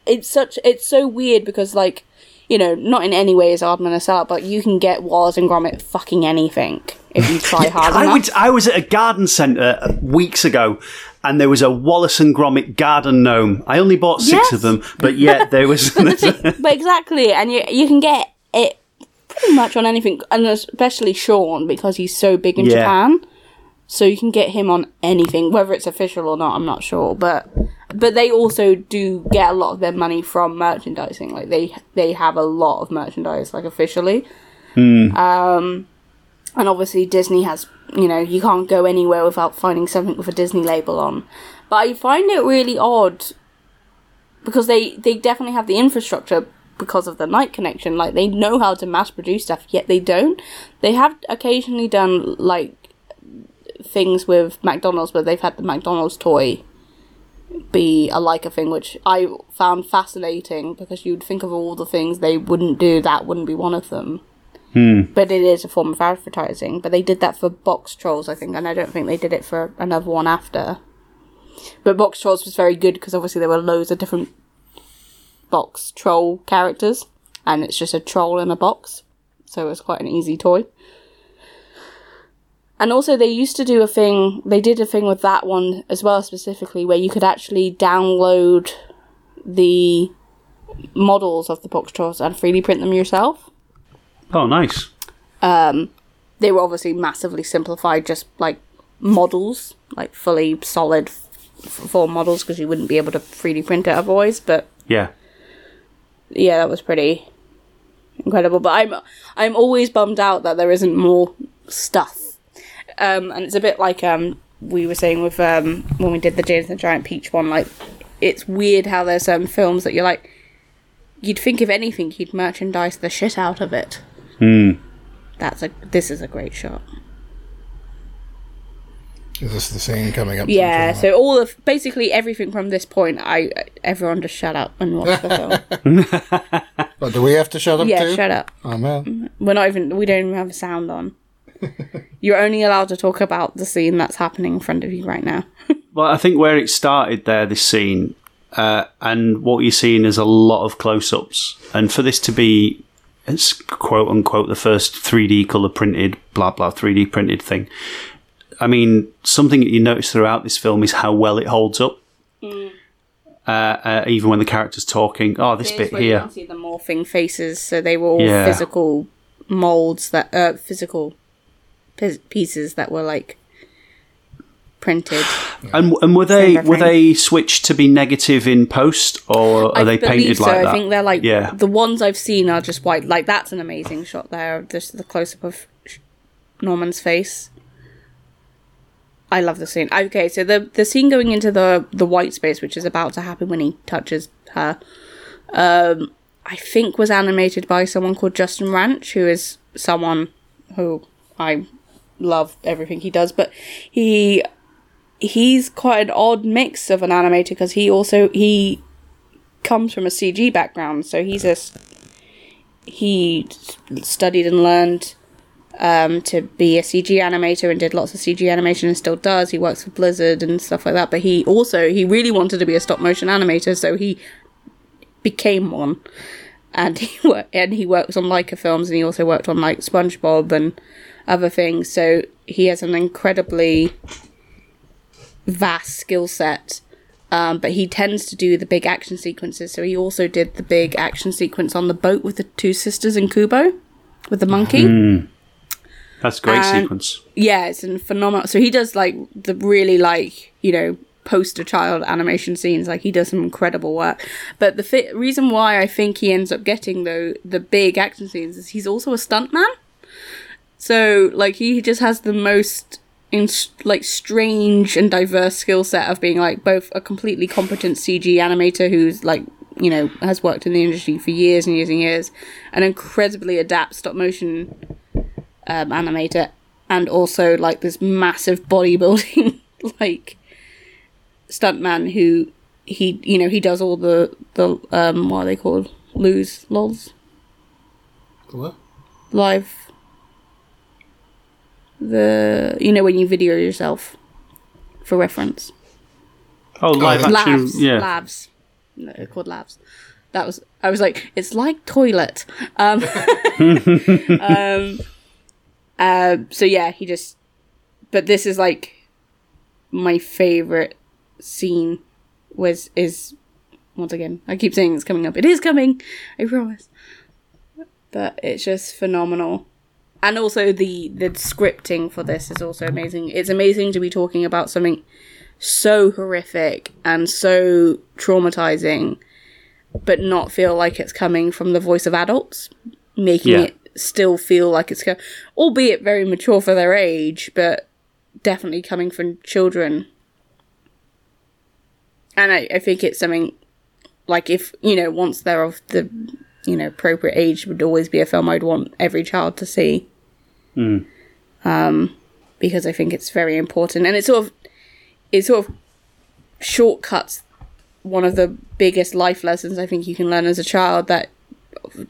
it's such it's so weird because like you know, not in any way is Aardman a sellout, but you can get Wallace and Gromit fucking anything if you try hard I, enough. would, I was at a garden centre weeks ago, and there was a Wallace and Gromit garden gnome. I only bought six Yes. of them, but yet there was. but, the thing, but exactly, and you you can get it pretty much on anything, and especially Sean because he's so big in Yeah. Japan. So you can get him on anything, whether it's official or not. I'm not sure, but but they also do get a lot of their money from merchandising. Like they they have a lot of merchandise, like officially. Um, and obviously Disney has, you know, you can't go anywhere without finding something with a Disney label on. But I find it really odd because they they definitely have the infrastructure because of the Knight connection like they know how to mass produce stuff yet they don't they have occasionally done like things with mcdonald's where they've had the mcdonald's toy be a like a thing which i found fascinating because you'd think of all the things they wouldn't do that wouldn't be one of them hmm. but it is a form of advertising. But they did that for Boxtrolls, I think, and I don't think they did it for another one after. But Boxtrolls was very good because obviously there were loads of different box troll characters, and it's just a troll in a box, so it was quite an easy toy. And also, they used to do a thing. They did a thing with that one as well, specifically, where you could actually download the models of the box trolls and 3D print them yourself. Oh, nice. Um, they were obviously massively simplified, just like models, like fully solid form models, because you wouldn't be able to 3D print it otherwise. But Yeah. yeah, that was pretty incredible. But I'm I'm always bummed out that there isn't more stuff. Um, and it's a bit like um we were saying with um when we did the James and the Giant Peach one. Like it's weird how there's certain films that you're like you'd think if anything you'd merchandise the shit out of it. Hmm. That's a this is a great shot. Is this the scene coming up? Yeah, the so all of basically everything from this point, I everyone just shut up and watch the film. but do we have to shut up yeah, too? shut up. Oh man. We're not even. We don't even have a sound on. You're only allowed to talk about the scene that's happening in front of you right now. Well, I think where it started there, this scene, uh, and what you're seeing is a lot of close ups. And for this to be, it's quote unquote, the first 3D colour printed, blah, blah, 3D printed thing. I mean, something that you notice throughout this film is how well it holds up. Uh, uh, even when the character's talking, oh, this bit where You here. can see the morphing faces, so they were all Yeah. physical molds that uh, physical pieces that were like printed. And, and were they were they switched to be negative in post, or are I they painted so. like that? I think they're like Yeah. the ones I've seen are just white. Like that's an amazing shot there. Just the close up of Norman's face. I love the scene. Okay, so the the scene going into the the white space, which is about to happen when he touches her, um, I think was animated by someone called Justin Rasch, who is someone who I love everything he does, but he he's quite an odd mix of an animator because he also he comes from a CG background, so he's a he studied and learned um, to be a CG animator and did lots of CG animation and still does. He works for Blizzard and stuff like that. But he also he really wanted to be a stop motion animator, so he became one. And he worked and he works on Laika films, and he also worked on like SpongeBob and other things. So he has an incredibly vast skill set. Um, but he tends to do the big action sequences. So he also did the big action sequence on the boat with the two sisters in Kubo, with the monkey. That's a great And- sequence. Yeah, it's a phenomenal. So he does like the really like you know poster child animation scenes. Like he does some incredible work. But the fi- reason why I think he ends up getting though the big action scenes is he's also a stuntman. So like he just has the most in like strange and diverse skill set of being like both a completely competent CG animator who's like you know has worked in the industry for years and years and years, an incredibly adept stop motion um, animator, and also like this massive bodybuilding like stuntman who he you know he does all the the um what are they called lose lols What? live the you know when you video yourself for reference? Oh, live action. labs Yeah. labs no, called labs that was i was like it's like toilet. Um um uh, so yeah he just but this is like my favorite scene was is once again i keep saying it's coming up. It is coming i promise. But it's just phenomenal and also the the scripting for this is also amazing. It's amazing to be talking about something so horrific and so traumatizing but not feel like it's coming from the voice of adults making Yeah. it still feel like it's co- albeit very mature for their age but definitely coming from children. And I, I think it's something like if you know once they're of the you know appropriate age would always be a film I'd want every child to see um because I think it's very important. And it sort of it sort of shortcuts one of the biggest life lessons I think you can learn as a child that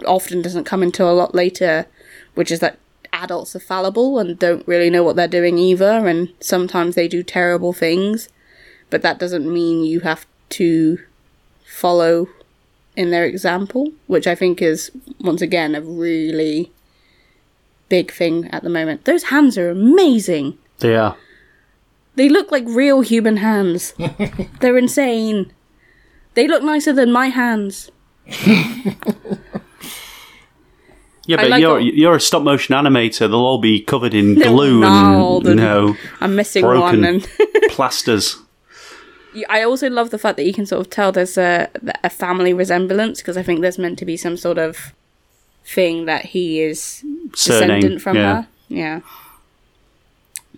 often doesn't come until a lot later which is that adults are fallible and don't really know what they're doing either, and sometimes they do terrible things, but that doesn't mean you have to follow in their example, which I think is once again a really big thing at the moment. Those hands are amazing. They are. They look like real human hands. They're insane. They look nicer than my hands. Yeah, but like you're all- you're a stop motion animator. They'll all be covered in glue and, and- no I'm missing broken one, and plasters. I also love the fact that you can sort of tell there's a a family resemblance because I think there's meant to be some sort of thing that he is Surname, descendant from yeah. her. Yeah,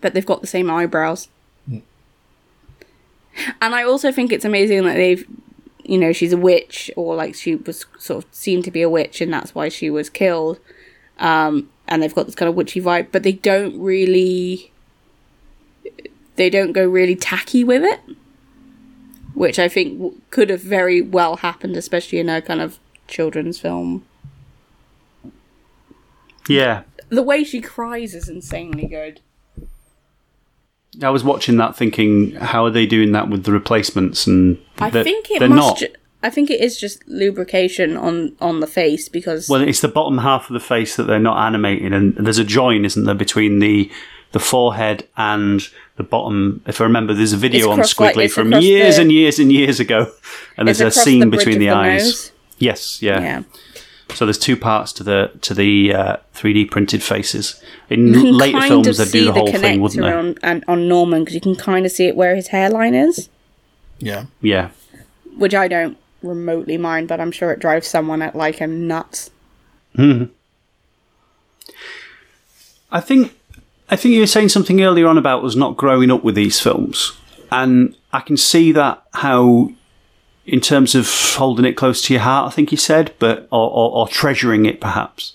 but they've got the same eyebrows. And I also think it's amazing that they've, you know, she's a witch or like she was sort of seen to be a witch and that's why she was killed. Um, and they've got this kind of witchy vibe, but they don't really, they don't go really tacky with it, which I think w- could have very well happened, especially in a kind of children's film. Yeah, The way she cries is insanely good. I was watching that, thinking, how are they doing that with the replacements? And I think it they're must. not. Ju- I think it is just lubrication on on the face because Well, it's the bottom half of the face that they're not animating, and there's a join, isn't there, between the the forehead and the bottom. If I remember, there's a video on like, Skwigly from years the- and years and years ago, and there's a scene the between the, the eyes. nose. Yes, yeah. yeah. So there's two parts to the to the uh, 3D printed faces. In You can later kind films, of they'd see do the the whole thing, wouldn't connector they? on and on Norman because you can kind of see it where his hairline is, Yeah. Yeah. which I don't remotely mind, but I'm sure it drives someone at Laika nuts. Hmm. I think I think you were saying something earlier on about us not growing up with these films, and I can see that how, in terms of holding it close to your heart, I think you said, but or, or, or treasuring it perhaps.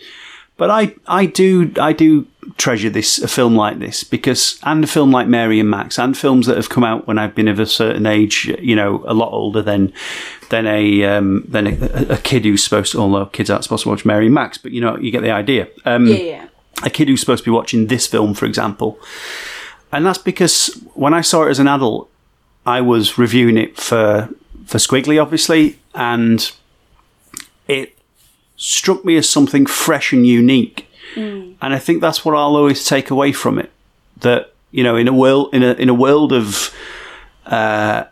But I, I do I do treasure this a film like this because and a film like Mary and Max and films that have come out when I've been of a certain age, you know, a lot older than than a um, than a, a kid who's supposed to. Although kids aren't supposed to watch Mary and Max, but you know you get the idea. Um, yeah. a kid who's supposed to be watching this film, for example. And that's because when I saw it as an adult, I was reviewing it for for Skwigly, obviously, and it struck me as something fresh and unique. And I think that's what I'll always take away from it. That you know, in a world in a in a world of uh,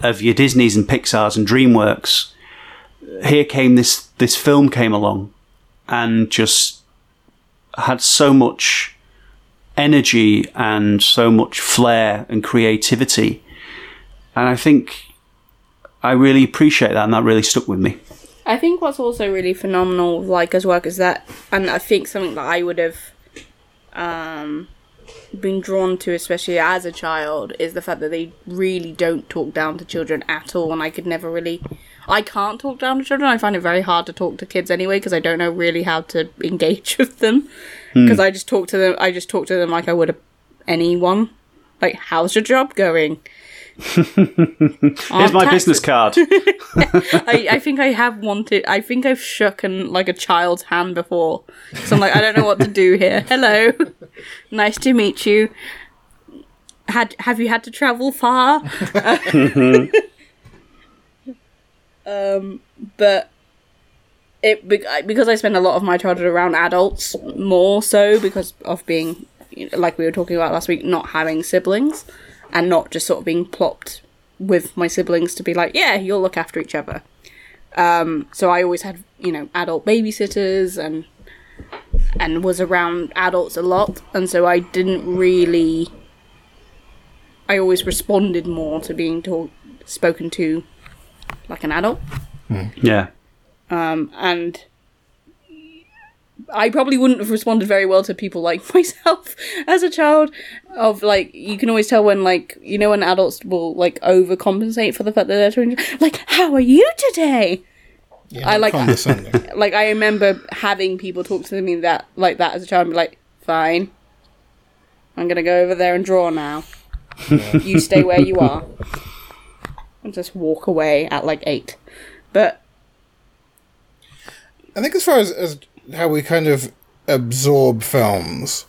of your Disney's and Pixar's and DreamWorks, here came this this film came along, and just had so much energy and so much flair and creativity. And I think I really appreciate that, and that really stuck with me. I think what's also really phenomenal, like as well, is that, and I think something that I would have um, been drawn to, especially as a child, is the fact that they really don't talk down to children at all. And I could never really, I can't talk down to children. I find it very hard to talk to kids anyway because I don't know really how to engage with them. Because I just talk to them, I just talk to them like I would anyone. Like, how's your job going? Here's my business card. I, I think I have wanted. I think I've shook an, like a child's hand before. So I'm like, I don't know what to do here. Hello, nice to meet you. Had have you had to travel far? um, but it because I spend a lot of my childhood around adults, more so because of being like we were talking about last week, not having siblings, and not just sort of being plopped with my siblings to be like, yeah, you'll look after each other. Um, so I always had, you know, adult babysitters and and was around adults a lot, and so I didn't really. I always responded more to being talk, spoken to like an adult, yeah. um, and I probably wouldn't have responded very well to people like myself as a child. Of like, you can always tell when like you know when adults will like overcompensate for the fact that they're children. Like, how are you today? yeah I like- Like, I remember having people talk to me that like that as a child, and be like, "Fine, I'm gonna go over there and draw now. you stay where you are." And just walk away at like eight. But I think as far as, as how we kind of absorb films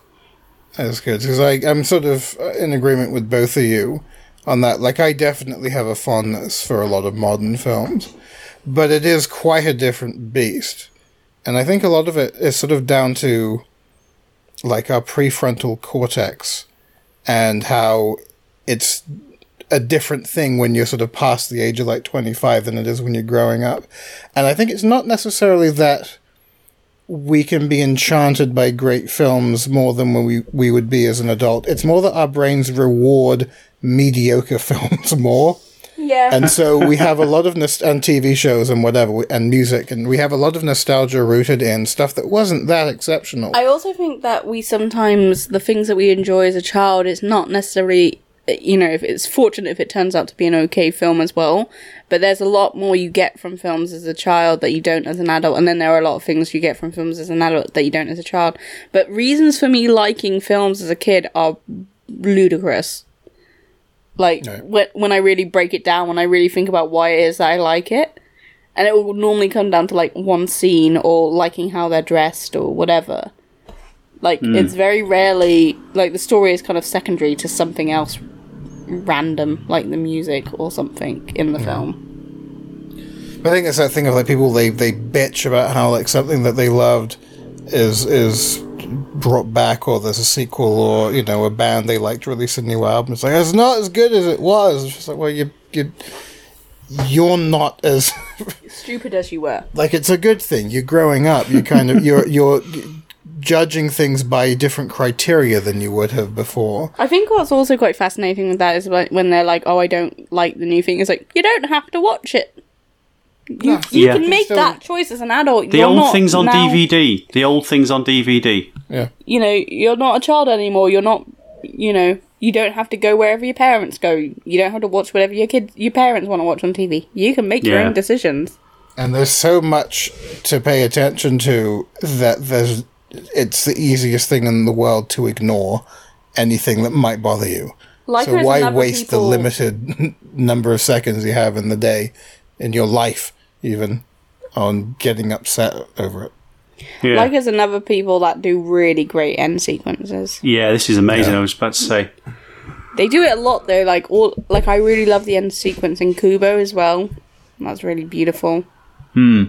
as good because I'm sort of uh, in agreement with both of you on that. Like, I definitely have a fondness for a lot of modern films, but it is quite a different beast. And I think a lot of it is sort of down to like our prefrontal cortex and how it's a different thing when you're sort of past the age of like 25 than it is when you're growing up. And I think it's not necessarily that we can be enchanted by great films more than we, we would be as an adult. It's more that our brains reward mediocre films more. Yeah. And so we have a lot of nost- and TV shows and whatever and music and we have a lot of nostalgia rooted in stuff that wasn't that exceptional. I also think that we sometimes the things that we enjoy as a child is not necessarily you know if it's fortunate if it turns out to be an okay film as well. But there's a lot more you get from films as a child that you don't as an adult and then there are a lot of things you get from films as an adult that you don't as a child. But reasons for me liking films as a kid are ludicrous. Like No. when, when i really break it down when i really think about why it is that i like it and it will normally come down to like one scene or liking how they're dressed or whatever. Like hmm. it's very rarely like the story is kind of secondary to something else random, like the music or something in the film. I think it's that thing of like people they, they bitch about how like something that they loved is is brought back or there's a sequel or you know a band they liked release a new album. It's like it's not as good as it was. It's just like well you you you're not as Stupid as you were. like it's a good thing. You're growing up. You kind of you're you're judging things by different criteria than you would have before. I think what's also quite fascinating with that is when when they're like, "Oh, I don't like the new thing." It's like you don't have to watch it. You, No. you Yeah. can make that choice as an adult. The You're old not things on now- DVD. The old things on DVD. Yeah. You know, you're not a child anymore. You're not. You know, you don't have to go wherever your parents go. You don't have to watch whatever your kids, your parents want to watch on TV. You can make your own decisions. And there's so much to pay attention to that there's it's the easiest thing in the world to ignore anything that might bother you. Like so why waste people- the limited number of seconds you have in the day, in your life even, on getting upset over it? Yeah. Like there's another people that do really great end sequences. yeah, this is amazing. Yeah. I was about to say. They do it a lot though. Like all, like I really love the end sequence in Kubo as well. That's really beautiful. Hmm.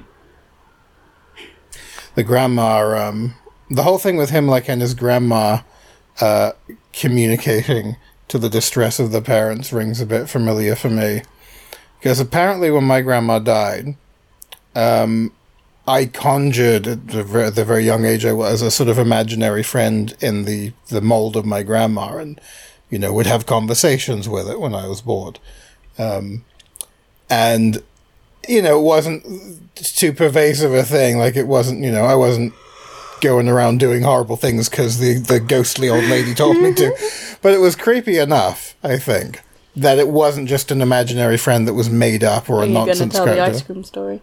The grandma um the whole thing with him like and his grandma uh communicating to the distress of the parents rings a bit familiar for me because apparently when my grandma died um I conjured at the, ver- the very young age I was a sort of imaginary friend in the the mold of my grandma and you know would have conversations with it when I was bored um and you know, it wasn't too pervasive a thing. Like it wasn't, you know, I wasn't going around doing horrible things because the, the ghostly old lady told me to. But it was creepy enough, I think, that it wasn't just an imaginary friend that was made up or Are a you nonsense tell the ice cream story?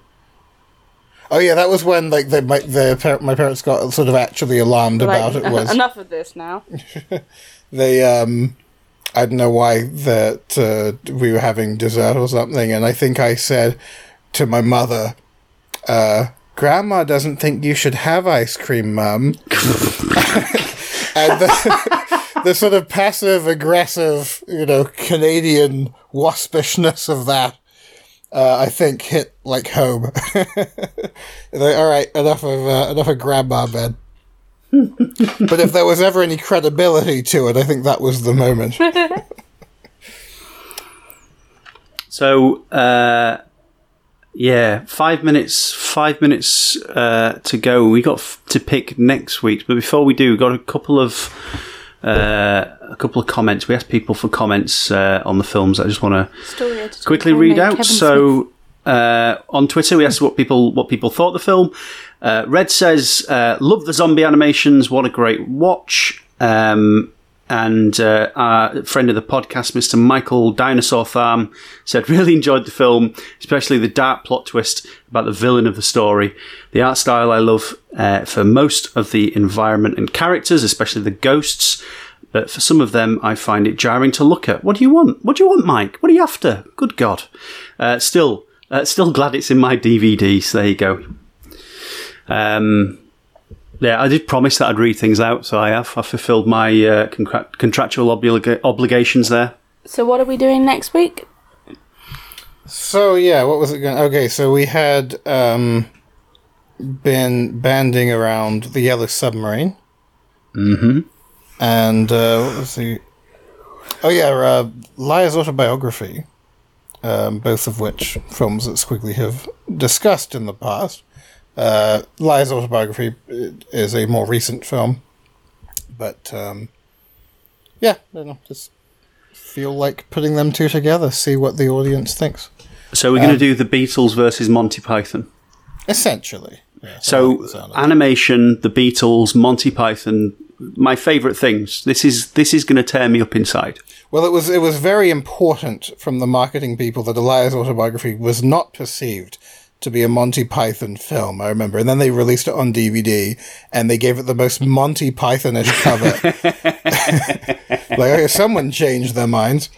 Oh yeah, that was when like the, my the my parents got sort of actually alarmed about it. Was enough of this now. they um I don't know why that uh, we were having dessert or something, and I think I said to my mother, uh, "Grandma doesn't think you should have ice cream, Mum." and the, the sort of passive aggressive, you know, Canadian waspishness of that. Uh, I think hit like home. Like, All right, enough of uh, enough of grandma bed. but if there was ever any credibility to it, I think that was the moment. So, uh, yeah, five minutes. Five minutes uh, to go. We got f- to pick next week, but before we do, we got a couple of uh, a couple of comments. We asked people for comments uh, on the films. I just want to quickly read me out. Kevin So uh, on Twitter, we asked what people what people thought of the film. Uh, Red says, uh, "Love the zombie animations. What a great watch." Um, and uh, our friend of the podcast, Mr. Michael Dinosaur said, "Really enjoyed the film, especially the dark plot twist about the villain of the story. The art style I love uh, for most of the environment and characters, especially the ghosts." But for some of them, I find it jarring to look at. What do you want? What do you want, Mike? What are you after? Good God! Uh, still, uh, still glad it's in my DVD. So there you go. Um, Yeah, I did promise that I'd read things out, so I have. I fulfilled my uh, contra- contractual obliga- obligations there. So what are we doing next week? So yeah, what was it going? Okay, so we had um, been banding around the Yellow Submarine. Mm-hmm. And uh, what was the? Oh yeah, uh, Liar's autobiography. Um, both of which films that Skwigly have discussed in the past. Uh, Liar's autobiography is a more recent film, but um, yeah, I don't know, just feel like putting them two together, see what the audience thinks. So we're going to do the Beatles versus Monty Python. Essentially. Like So the animation, the Beatles, Monty Python, my favourite things. This is this is going to tear me up inside. Well, it was it was very important from the marketing people that A Liar's autobiography was not perceived to be a Monty Python film. I remember, and then they released it on DVD, and they gave it the most Monty Pythonish cover. like okay, someone changed their minds.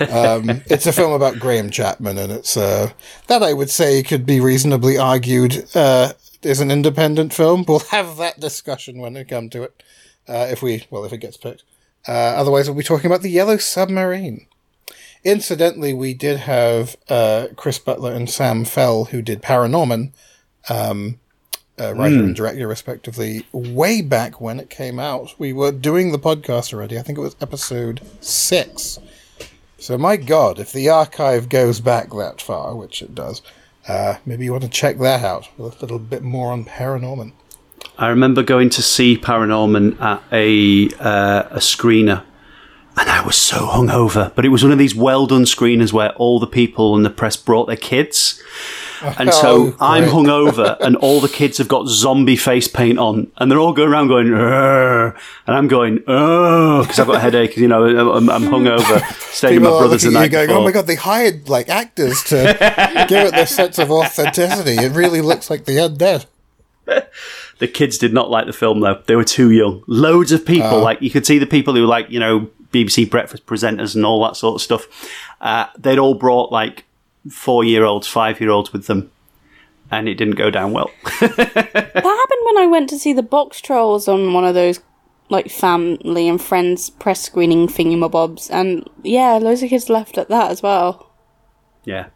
Um, it's a film about Graham Chapman, and it's uh, that I would say could be reasonably argued uh, is an independent film. We'll have that discussion when we come to it, uh, if we well if it gets picked. Uh, otherwise, we'll be talking about the Yellow Submarine. Incidentally, we did have uh, Chris Butler and Sam Fell, who did Paranorman, um, uh, writer and director, respectively, way back when it came out. We were doing the podcast already. I think it was episode six. So, my God, if the archive goes back that far, which it does, uh, maybe you want to check that out. With a little bit more on Paranorman. I remember going to see Paranorman at a uh, a screener, and I was so hungover. But it was one of these well done screeners where all the people in the press brought their kids. And so Oh, I'm hungover, and all the kids have got zombie face paint on, and they're all going around going, "Urgh," and I'm going, oh, because I've got a headache. You know, I'm, I'm hungover, staying with People my are brothers the looking at you going, "Oh my god, they hired like actors to give it this sense of authenticity. It really looks like the undead." The kids did not like the film though. They were too young. Loads of people, Oh. like you could see the people who like, you know, BBC breakfast presenters and all that sort of stuff. Uh, they'd all brought like four year olds, five year olds with them. And it didn't go down well. That happened when I went to see the Boxtrolls on one of those like family and friends press screening thingy thingamabobs, and yeah, loads of kids left at that as well. yeah.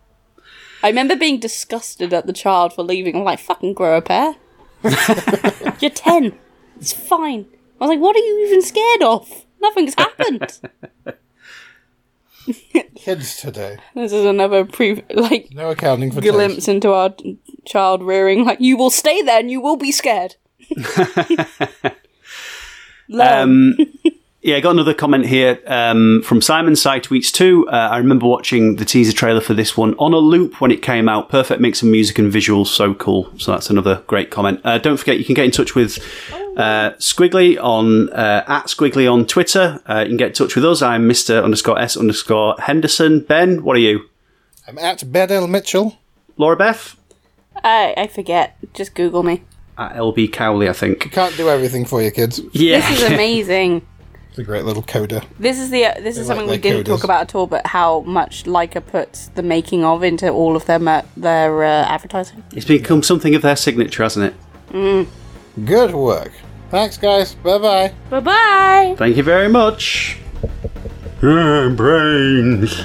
I remember being disgusted at the child for leaving. I'm like, fucking grow a pair. You're ten. It's fine. I was like, what are you even scared of? Nothing's happened. Kids today, this is another pre like no accounting for taste. glimpse into our child rearing. Like, you will stay there and you will be scared. Learn. Um, yeah, I got another comment here um, from Simon Side Tweets too. Uh, I remember watching the teaser trailer for this one on a loop when it came out. Perfect mix of music and visuals, so cool. So that's another great comment. Uh, don't forget, you can get in touch with uh, Skwigly on uh, at Skwigly on Twitter. Uh, you can get in touch with us. I'm Mister underscore S underscore Henderson. Ben, what are you? I'm at Bedell Mitchell. Laura Beth I, I forget. Just Google me. at LB Cowley, I think. Can't do everything for you, kids. Yeah, This is amazing. It's a great little coda. This is the this is like something we didn't coders. talk about at all, but how much Laika puts the making of into all of their mer- their uh, advertising. it's become something of their signature, hasn't it? Good work. Thanks, guys. Bye bye. Bye bye. Thank you very much. Brains.